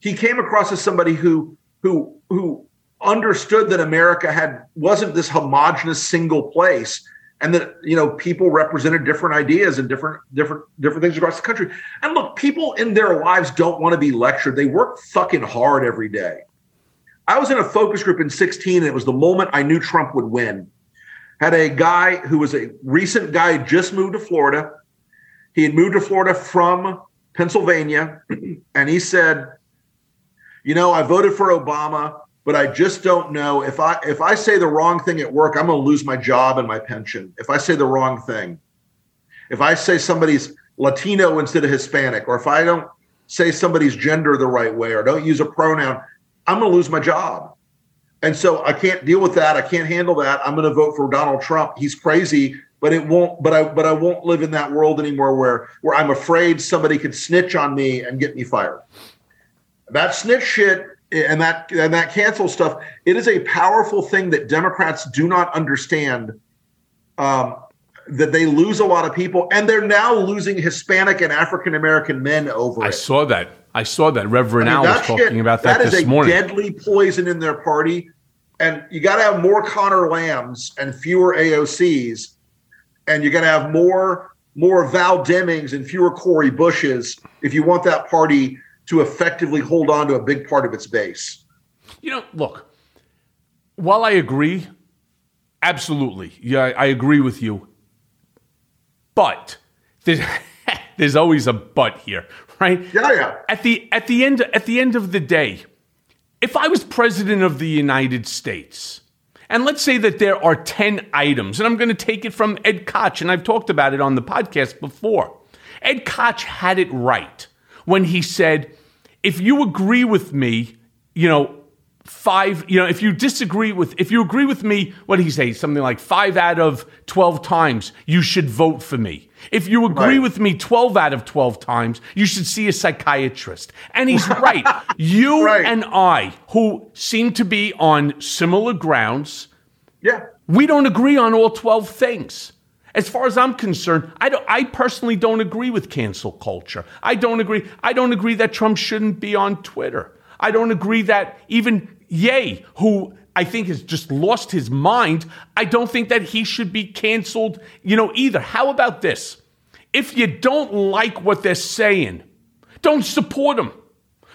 He came across as somebody who who who understood that America had wasn't this homogenous single place and that you know people represented different ideas and different different different things across the country. And look, people in their lives don't want to be lectured. They work fucking hard every day. I was in a focus group in 16 and it was the moment I knew Trump would win. Had a guy who was a recent guy just moved to Florida. He had moved to Florida from Pennsylvania and he said, "You know, I voted for Obama but I just don't know if I if I say the wrong thing at work, I'm going to lose my job and my pension. If I say the wrong thing, if I say somebody's Latino instead of Hispanic, or if I don't say somebody's gender the right way, or don't use a pronoun, I'm going to lose my job. And so I can't deal with that. I can't handle that. I'm going to vote for Donald Trump. He's crazy, but it won't. But I but I won't live in that world anymore where where I'm afraid somebody could snitch on me and get me fired. That snitch shit and that and that cancel stuff it is a powerful thing that democrats do not understand um, that they lose a lot of people and they're now losing hispanic and african american men over it. I it. saw that. I saw that. Reverend I mean, Al was talking shit, about that, that this is a morning. deadly poison in their party and you got to have more Conor Lambs and fewer AOCs and you got to have more more Val Demings and fewer Cori Bushes if you want that party to effectively hold on to a big part of its base. You know, look, while I agree, absolutely, yeah, I agree with you. But there's, there's always a but here, right? Yeah, yeah. At the at the end at the end of the day, if I was president of the United States, and let's say that there are 10 items, and I'm going to take it from Ed Koch, and I've talked about it on the podcast before. Ed Koch had it right when he said, if you agree with me, you know, five, you know, if you disagree with, if you agree with me, what did he say? Something like five out of 12 times, you should vote for me. If you agree right. with me 12 out of 12 times, you should see a psychiatrist. And he's right. you right. and I, who seem to be on similar grounds, yeah. we don't agree on all 12 things. As far as I'm concerned, I, don't, I personally don't agree with cancel culture. I don't agree. I don't agree that Trump shouldn't be on Twitter. I don't agree that even Ye, who I think has just lost his mind, I don't think that he should be canceled, you know, either. How about this? If you don't like what they're saying, don't support them.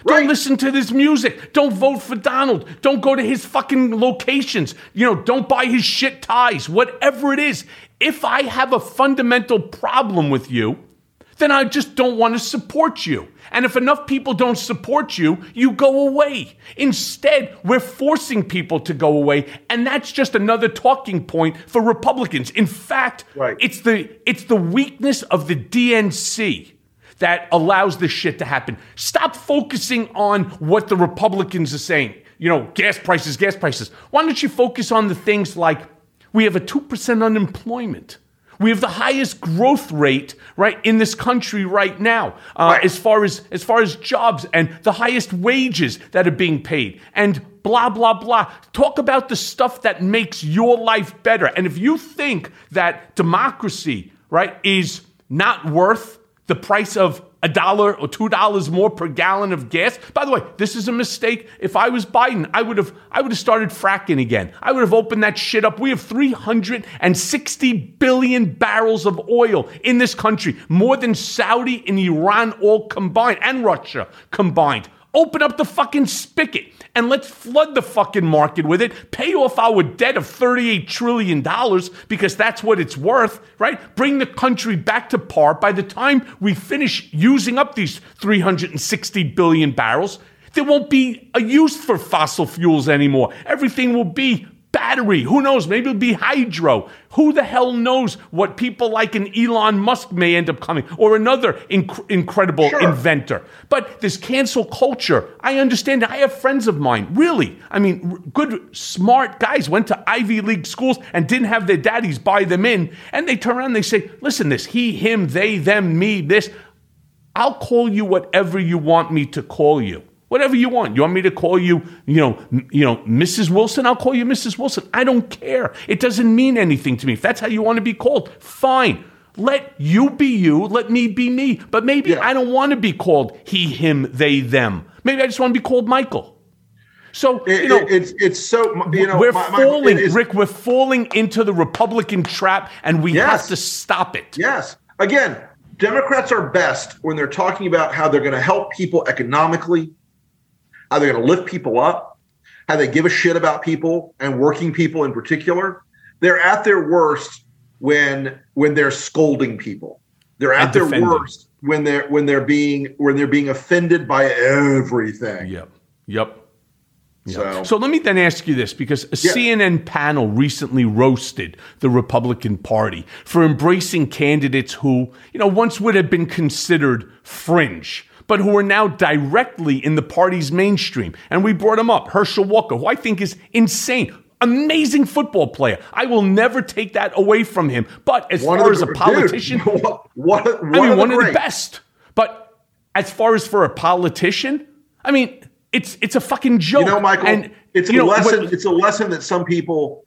Right. Don't listen to his music. Don't vote for Donald. Don't go to his fucking locations. You know, don't buy his shit ties. Whatever it is. If I have a fundamental problem with you, then I just don't want to support you. And if enough people don't support you, you go away. Instead, we're forcing people to go away, and that's just another talking point for Republicans. In fact, right. it's the it's the weakness of the DNC that allows this shit to happen. Stop focusing on what the Republicans are saying. You know, gas prices, gas prices. Why don't you focus on the things like we have a 2% unemployment? We have the highest growth rate right in this country right now, uh, right. as far as as far as jobs and the highest wages that are being paid, and blah blah blah. Talk about the stuff that makes your life better. And if you think that democracy right is not worth the price of a dollar or two dollars more per gallon of gas. By the way, this is a mistake. If I was Biden, I would have I would have started fracking again. I would have opened that shit up. We have 360 billion barrels of oil in this country, more than Saudi and Iran all combined, and Russia combined. Open up the fucking spigot and let's flood the fucking market with it. Pay off our debt of $38 trillion because that's what it's worth, right? Bring the country back to par. By the time we finish using up these 360 billion barrels, There won't be a use for fossil fuels anymore. Everything will be battery. Who knows? Maybe it'll be hydro. Who the hell knows what people like an Elon Musk may end up coming or another inc- incredible sure. inventor. But this cancel culture, I understand. I have friends of mine, really. I mean, good, smart guys went to Ivy League schools and didn't have their daddies buy them in. And they turn around and they say, listen, this, he, him, they, them, me, this. I'll call you whatever you want me to call you. Whatever you want. You want me to call you, you know, m- you know, Mrs. Wilson? I'll call you Mrs. Wilson. I don't care. It doesn't mean anything to me. If that's how you want to be called, fine. Let you be you. Let me be me. But maybe yeah. I don't want to be called he, him, they, them. Maybe I just want to be called Michael. So it, you know, it, it's it's so you know we're my, falling, my, Rick. We're falling into the Republican trap, and we yes. have to stop it. Yes. Again, Democrats are best when they're talking about how they're going to help people economically, how they're going to lift people up, how they give a shit about people and working people in particular. They're at their worst when when they're scolding people. They're at their worst when they're when they're being when they're being offended by everything. Yep. Yep. So, so let me then ask you this because a yeah. CNN panel recently roasted the Republican Party for embracing candidates who, you know, once would have been considered fringe but who are now directly in the party's mainstream. And we brought him up, Herschel Walker, who I think is insane. Amazing football player. I will never take that away from him. But as one far as a politician, dude, what, what, I mean, of one of the best. But as far as for a politician, I mean, it's it's a fucking joke. You know, Michael, and, it's a know, lesson. What, it's a lesson that some people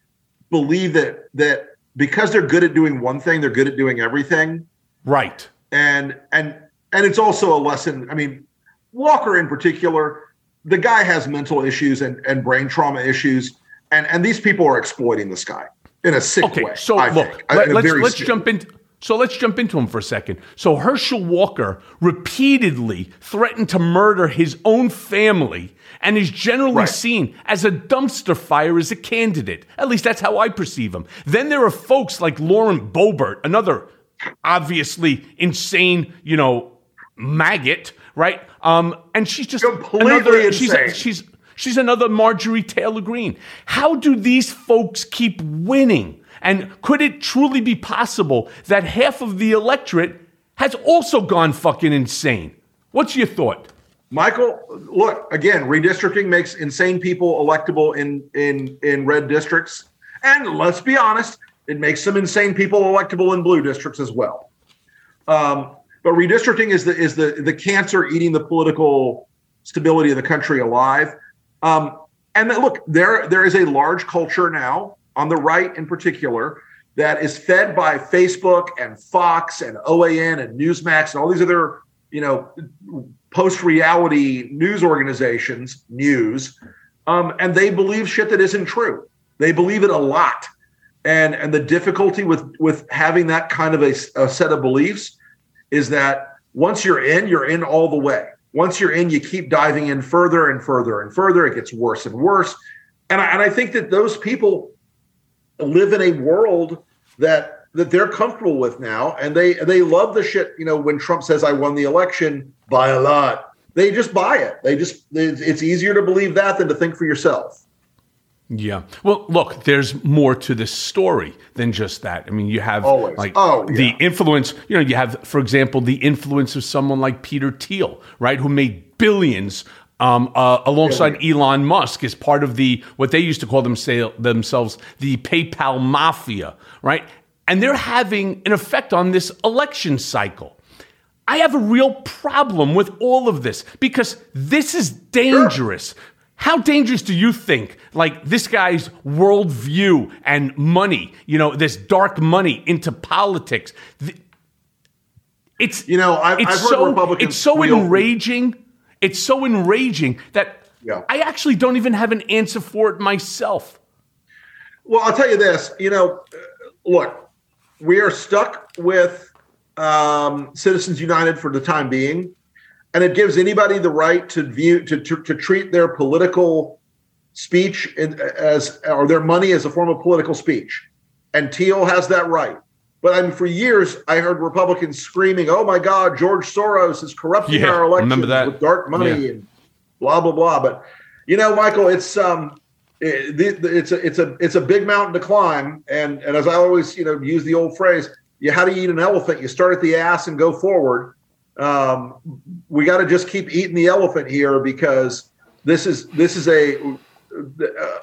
believe that that because they're good at doing one thing, they're good at doing everything. Right. And and and it's also a lesson. I mean, Walker in particular, the guy has mental issues and, and brain trauma issues, and and these people are exploiting this guy in a sick okay, way. So I look, think, let, us let's jump into. So let's jump into him for a second. So Herschel Walker repeatedly threatened to murder his own family and is generally right. seen as a dumpster fire as a candidate. At least that's how I perceive him. Then there are folks like Lauren Boebert, another obviously insane, you know, maggot, right? Um, and she's just Completely another. Insane. She's she's she's another Marjorie Taylor Greene. How do these folks keep winning? And could it truly be possible that half of the electorate has also gone fucking insane? What's your thought? Michael, look again. Redistricting makes insane people electable in in in red districts, and let's be honest, it makes some insane people electable in blue districts as well. Um, but redistricting is the is the the cancer eating the political stability of the country alive. Um, and look, there there is a large culture now on the right, in particular, that is fed by Facebook and Fox and OAN and Newsmax and all these other you know post reality news organizations news, um, and they believe shit that isn't true. They believe it a lot, and and the difficulty with with having that kind of a, a set of beliefs is that once you're in, you're in all the way. Once you're in, you keep diving in further and further and further. It gets worse and worse. And I, and I think that those people live in a world that that they're comfortable with now, and they they love the shit. You know, when Trump says, "I won the election by a lot," they just buy it. They just it's easier to believe that than to think for yourself. Yeah. Well, look, there's more to this story than just that. I mean, you have Always. like oh, yeah. the influence, you know, you have, for example, the influence of someone like Peter Thiel, right, who made billions um, uh, alongside Elon Musk as part of the what they used to call them say, themselves the PayPal mafia, right? And they're having an effect on this election cycle. I have a real problem with all of this because this is dangerous. Sure. How dangerous do you think, like this guy's worldview and money, you know, this dark money into politics? It's you know, I've, it's I've so, Republicans. It's so enraging. It's so enraging that yeah. I actually don't even have an answer for it myself. Well, I'll tell you this. You know, look, we are stuck with um, Citizens United for the time being and it gives anybody the right to view to to, to treat their political speech in, as or their money as a form of political speech. And Thiel has that right. But I mean, for years, I heard Republicans screaming, "Oh my God, George Soros is corrupting yeah, our elections with dark money." Yeah. And blah blah blah. But you know, Michael, it's um, it, it's a it's a it's a big mountain to climb, and and as I always you know use the old phrase, you how do you eat an elephant? You start at the ass and go forward. Um, we got to just keep eating the elephant here because this is this is a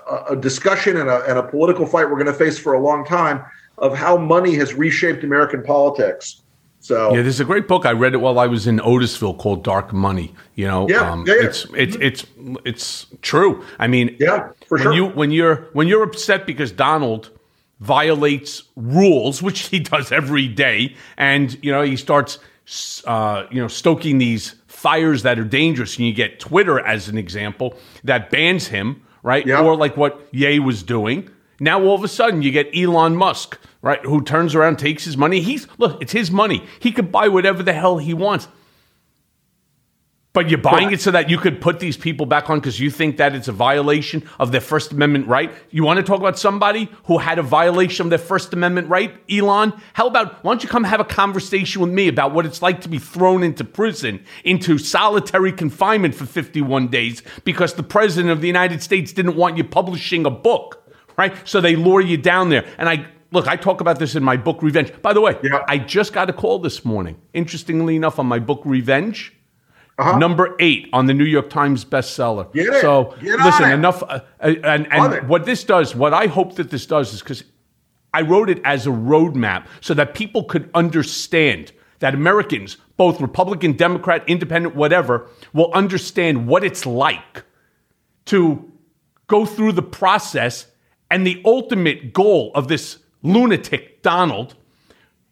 a, a discussion and a, and a political fight we're going to face for a long time of how money has reshaped American politics. So yeah, there's a great book I read it while I was in Otisville called Dark Money. You know, yeah, um, yeah, yeah. it's it's it's it's true. I mean, yeah, for when sure. You when you're when you're upset because Donald violates rules, which he does every day, and you know he starts uh, you know stoking these fires that are dangerous, and you get Twitter as an example that bans him, right? Yeah. Or like what Ye was doing. Now all of a sudden you get Elon Musk right? Who turns around, takes his money. He's look, it's his money. He could buy whatever the hell he wants. But you're buying it so that you could put these people back on because you think that it's a violation of their First Amendment right. You want to talk about somebody who had a violation of their First Amendment right, Elon? How about why don't you come have a conversation with me about what it's like to be thrown into prison, into solitary confinement for 51 days because the President of the United States didn't want you publishing a book, right? So they lure you down there. And I look, I talk about this in my book Revenge. By the way, yeah. I just got a call this morning. Interestingly enough, on my book Revenge, uh-huh. number eight on the New York Times bestseller. Get it. So Get listen, enough. Uh, uh and and what this does, what I hope that this does, is because I wrote it as a roadmap so that people could understand that Americans, both Republican, Democrat, Independent, whatever, will understand what it's like to go through the process and the ultimate goal of this lunatic Donald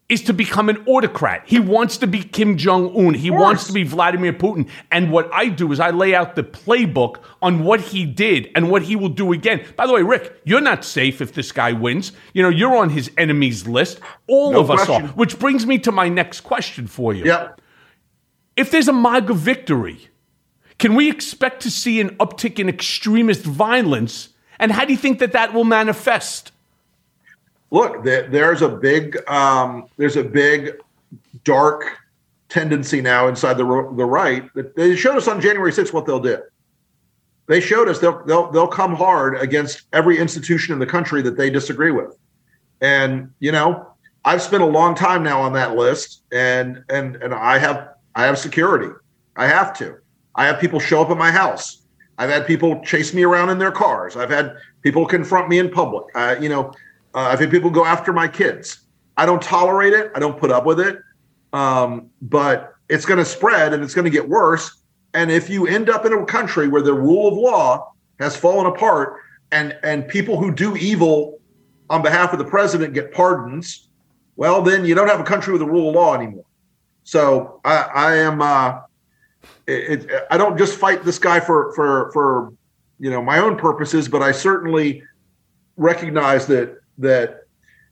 is to become an autocrat. He wants to be Kim Jong Un. He wants to be Vladimir Putin. And what I do is I lay out the playbook on what he did and what he will do again. By the way, Rick, you're not safe if this guy wins. You know, you're on his enemies list. All no of us are. Which brings me to my next question for you. Yep. If there's a MAGA victory, can we expect to see an uptick in extremist violence? And how do you think that that will manifest? Look, there's a big um, there's a big dark tendency now inside the the right. They showed us on January 6th what they'll do. They showed us they'll they'll they'll come hard against every institution in the country that they disagree with. And you know, I've spent a long time now on that list, and and and I have I have security. I have to. I have people show up at my house. I've had people chase me around in their cars. I've had people confront me in public. Uh, you know, uh, I've had people go after my kids. I don't tolerate it. I don't put up with it. Um, but it's going to spread and it's going to get worse. And if you end up in a country where the rule of law has fallen apart and and people who do evil on behalf of the president get pardons, well, then you don't have a country with a rule of law anymore. So I, I am. Uh, it, it, I don't just fight this guy for for for you know my own purposes, but I certainly recognize that that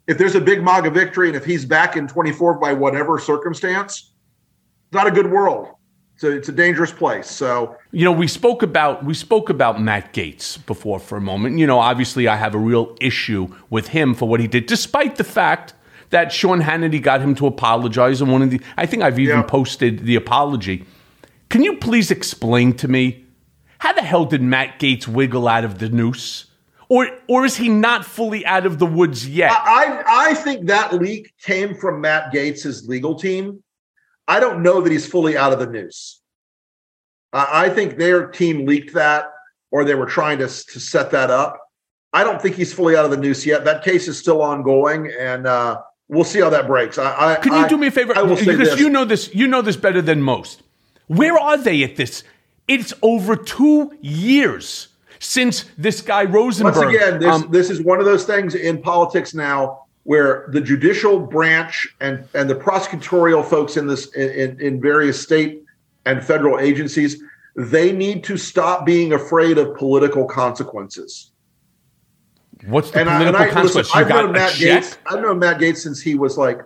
if there's a big MAGA victory and if he's back in 24 by whatever circumstance, not a good world. So it's a dangerous place. So you know, we spoke about we spoke about Matt Gaetz before for a moment. You know, obviously, I have a real issue with him for what he did, despite the fact that Sean Hannity got him to apologize. And one of the, I think I've even Yeah. posted the apology. Can you please explain to me how the hell did Matt Gaetz wiggle out of the noose? Or, or is he not fully out of the woods yet? I I think that leak came from Matt Gaetz' legal team. I don't know that he's fully out of the noose. I I think their team leaked that, or they were trying to to set that up. I don't think he's fully out of the noose yet. That case is still ongoing, and uh, we'll see how that breaks. I, I Can you do me a favor? I will say because this. you know this. You know this better than most. Where are they at this? It's over two years since this guy Rosenberg. Once again, this um, this is one of those things in politics now where the judicial branch and and the prosecutorial folks in this in, in, various state and federal agencies they need to stop being afraid of political consequences. what's the And, I, political and I, consequence? you I've known Matt check? Gaetz. I've known Matt Gaetz since he was like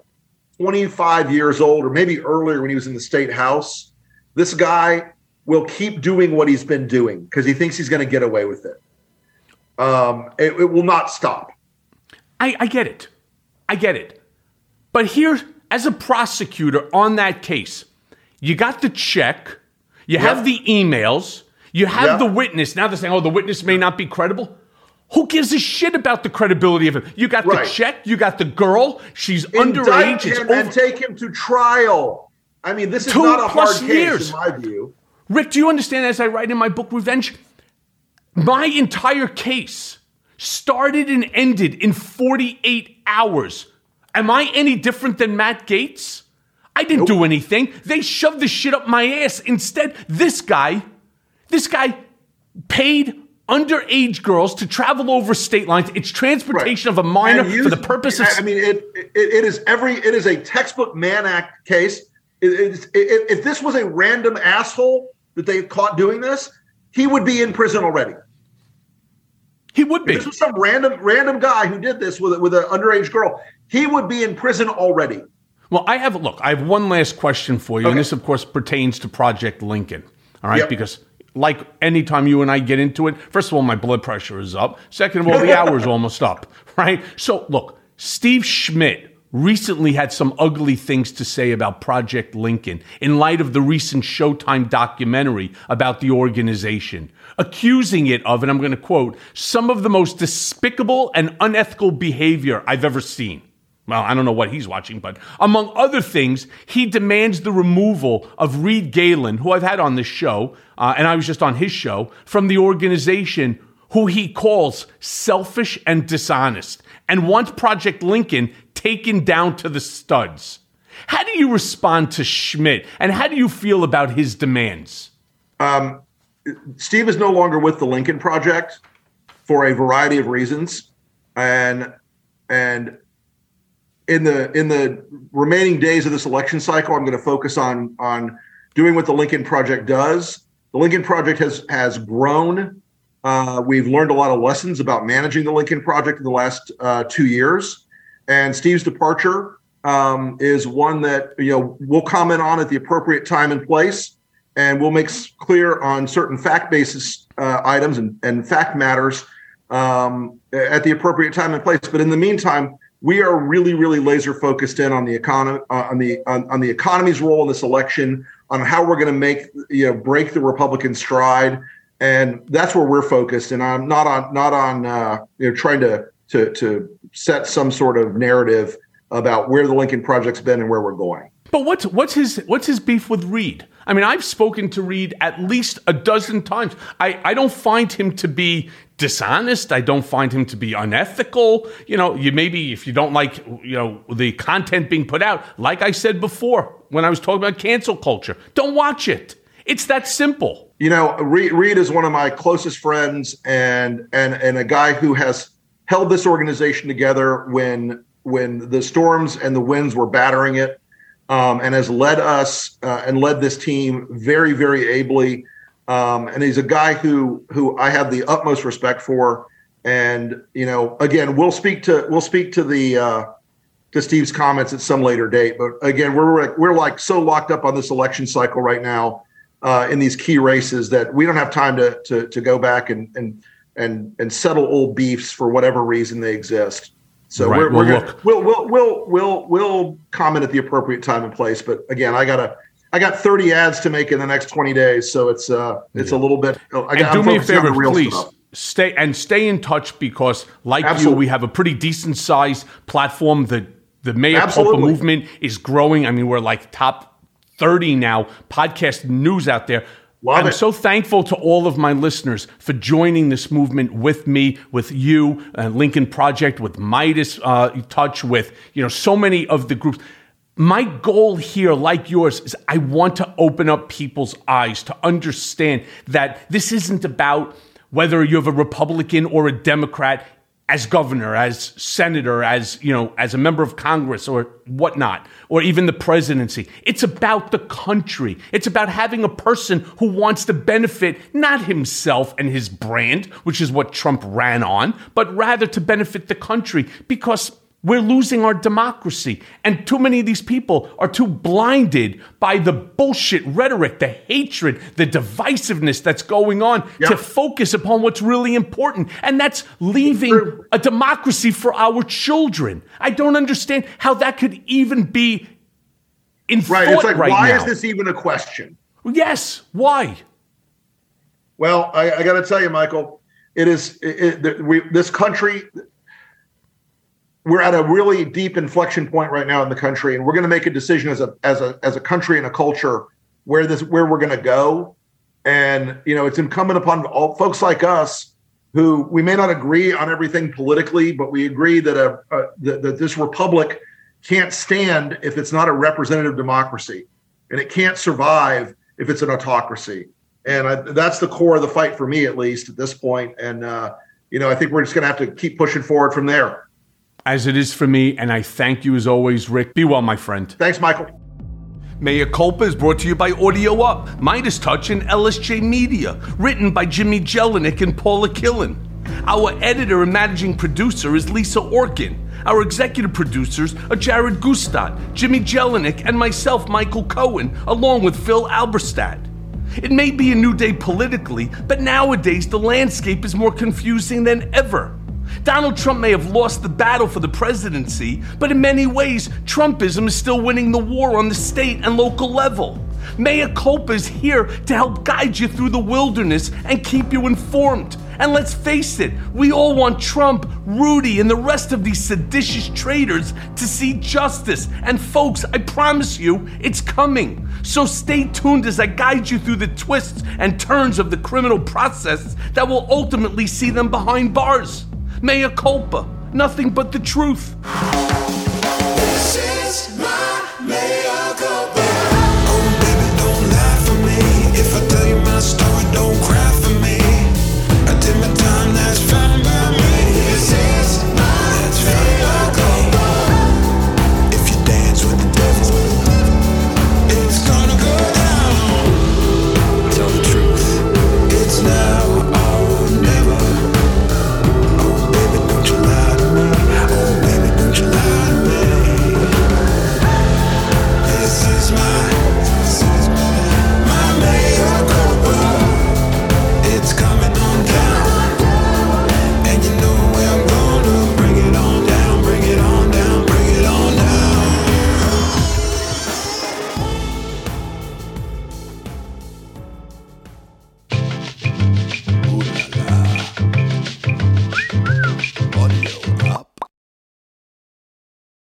25 years old, or maybe earlier when he was in the state house. This guy will keep doing what he's been doing because he thinks he's going to get away with it. Um, it, it will not stop. I, I get it. I get it. But here, as a prosecutor on that case, you got the check, you have the emails, You have Yeah. the witness. Now they're saying, oh, the witness may not be credible. Who gives a shit about the credibility of him? You got Right. the check, you got the girl, she's Indict underage, it's him and over. take him to trial. I mean, this is Two not a hard case years. in my view. Rick, do you understand as I write in my book, Revenge? My entire case started and ended in 48 hours. Am I any different than Matt Gaetz? I didn't do anything. They shoved the shit up my ass. Instead, this guy, this guy paid underage girls to travel over state lines. It's transportation of a minor for the purpose of. I mean, it, it it is every it is a textbook Mann Act case. It, it, if this was a random asshole that they caught doing this, he would be in prison already. he would be. If this was some random random guy who did this with a- with an underage girl, he would be in prison already. Well, I have look. I have one last question for you, and this, of course, pertains to Project Lincoln. All right, Yep. because like anytime you and I get into it, first of all, my blood pressure is up. Second of all, the hour is almost up. Right. So look, Steve Schmidt recently had some ugly things to say about Project Lincoln in light of the recent Showtime documentary about the organization, accusing it of, and I'm going to quote, some of the most despicable and unethical behavior I've ever seen. Well, I don't know what he's watching, but among other things, he demands the removal of Reed Galen, who I've had on this show, uh, and I was just on his show, from the organization, who he calls selfish and dishonest, and wants Project Lincoln taken down to the studs. How do you respond to Schmidt, and how do you feel about his demands? Steve is no longer with the Lincoln Project for a variety of reasons, and and in the in the remaining days of this election cycle, I'm going to focus on on doing what the Lincoln Project does. The Lincoln Project has has grown. Uh, we've learned a lot of lessons about managing the Lincoln Project in the last uh, two years, and Steve's departure um, is one that you know we'll comment on at the appropriate time and place and we'll make clear on certain fact basis uh, items and, and fact matters um, at the appropriate time and place. But in the meantime, we are really, really laser focused in on the economy, uh, on the on, on the economy's role in this election, on how we're going to make you know break the Republican stride, and that's where we're focused. And I'm not on not on uh, you know trying to to to set some sort of narrative about where the Lincoln Project's been and where we're going. But what's what's his what's his beef with Reed? I mean, I've spoken to Reed at least a dozen times. I, I don't find him to be dishonest. I don't find him to be unethical. You know, you maybe if you don't like you know the content being put out, like I said before when I was talking about cancel culture, don't watch it. It's that simple. you know reed, reed is one of my closest friends and and and a guy who has held this organization together when when the storms and the winds were battering it um, and has led us uh, and led this team very very ably um, and he's a guy who who i have the utmost respect for and you know again we'll speak to we'll speak to the uh, to Steve's comments at some later date. But again, we're we're like so locked up on this election cycle right now uh, in these key races that we don't have time to to, to go back and and and and settle old beefs for whatever reason they exist. So Right. we're, Well, we're gonna, we'll we'll we'll we'll we'll comment at the appropriate time and place. But again, I gotta. I got 30 ads to make in the next 20 days, so it's uh it's a little bit. I And got, do me a favor, please. stuff. Stay and stay in touch because, like you, we have a pretty decent sized platform. The the Culpa Absolutely. movement is growing. I mean, we're like top thirty now podcast news out there. Love I'm it. so thankful to all of my listeners for joining this movement with me, with you, uh, Lincoln Project, with Midas uh, Touch, with you know so many of the groups. My goal here, like yours, is I want to open up people's eyes to understand that this isn't about whether you have a Republican or a Democrat as governor, as senator, as you know, as a member of Congress or whatnot, or even the presidency. It's about the country. It's about having a person who wants to benefit not himself and his brand, which is what Trump ran on, but rather to benefit the country because we're losing our democracy. And too many of these people are too blinded by the bullshit rhetoric, the hatred, the divisiveness that's going on to focus upon what's really important. And that's leaving a democracy for our children. I don't understand how that could even be in Right. It's like, right why now. is this even a question? Yes. Why? Well, I, I got to tell you, Michael, it is it, it, we, this country. We're at a really deep inflection point right now in the country, and we're going to make a decision as a as a as a country and a culture where this where we're going to go. And you know, it's incumbent upon all folks like us who we may not agree on everything politically, but we agree that a, a that, that this republic can't stand if it's not a representative democracy, and it can't survive if it's an autocracy. And I, that's the core of the fight for me, at least at this point. And uh, you know, I think we're just going to have to keep pushing forward from there. As it is for me, and I thank you as always, Rick. Be well, my friend. Thanks, Michael. Mea Culpa is brought to you by Audio Up, MeidasTouch, and LSJ Media. Written by Jimmy Jellinek and Paula Killen. Our editor and managing producer is Lisa Orkin. Our executive producers are Jared Gutstadt, Jimmy Jellinek, and myself, Michael Cohen, along with Phil Alberstadt. It may be a new day politically, but nowadays the landscape is more confusing than ever. Donald Trump may have lost the battle for the presidency, but in many ways, Trumpism is still winning the war on the state and local level. Mea Culpa is here to help guide you through the wilderness and keep you informed. And let's face it, we all want Trump, Rudy, and the rest of these seditious traitors to see justice. And folks, I promise you, it's coming. So stay tuned as I guide you through the twists and turns of the criminal process that will ultimately see them behind bars. Mea culpa. Nothing but the truth.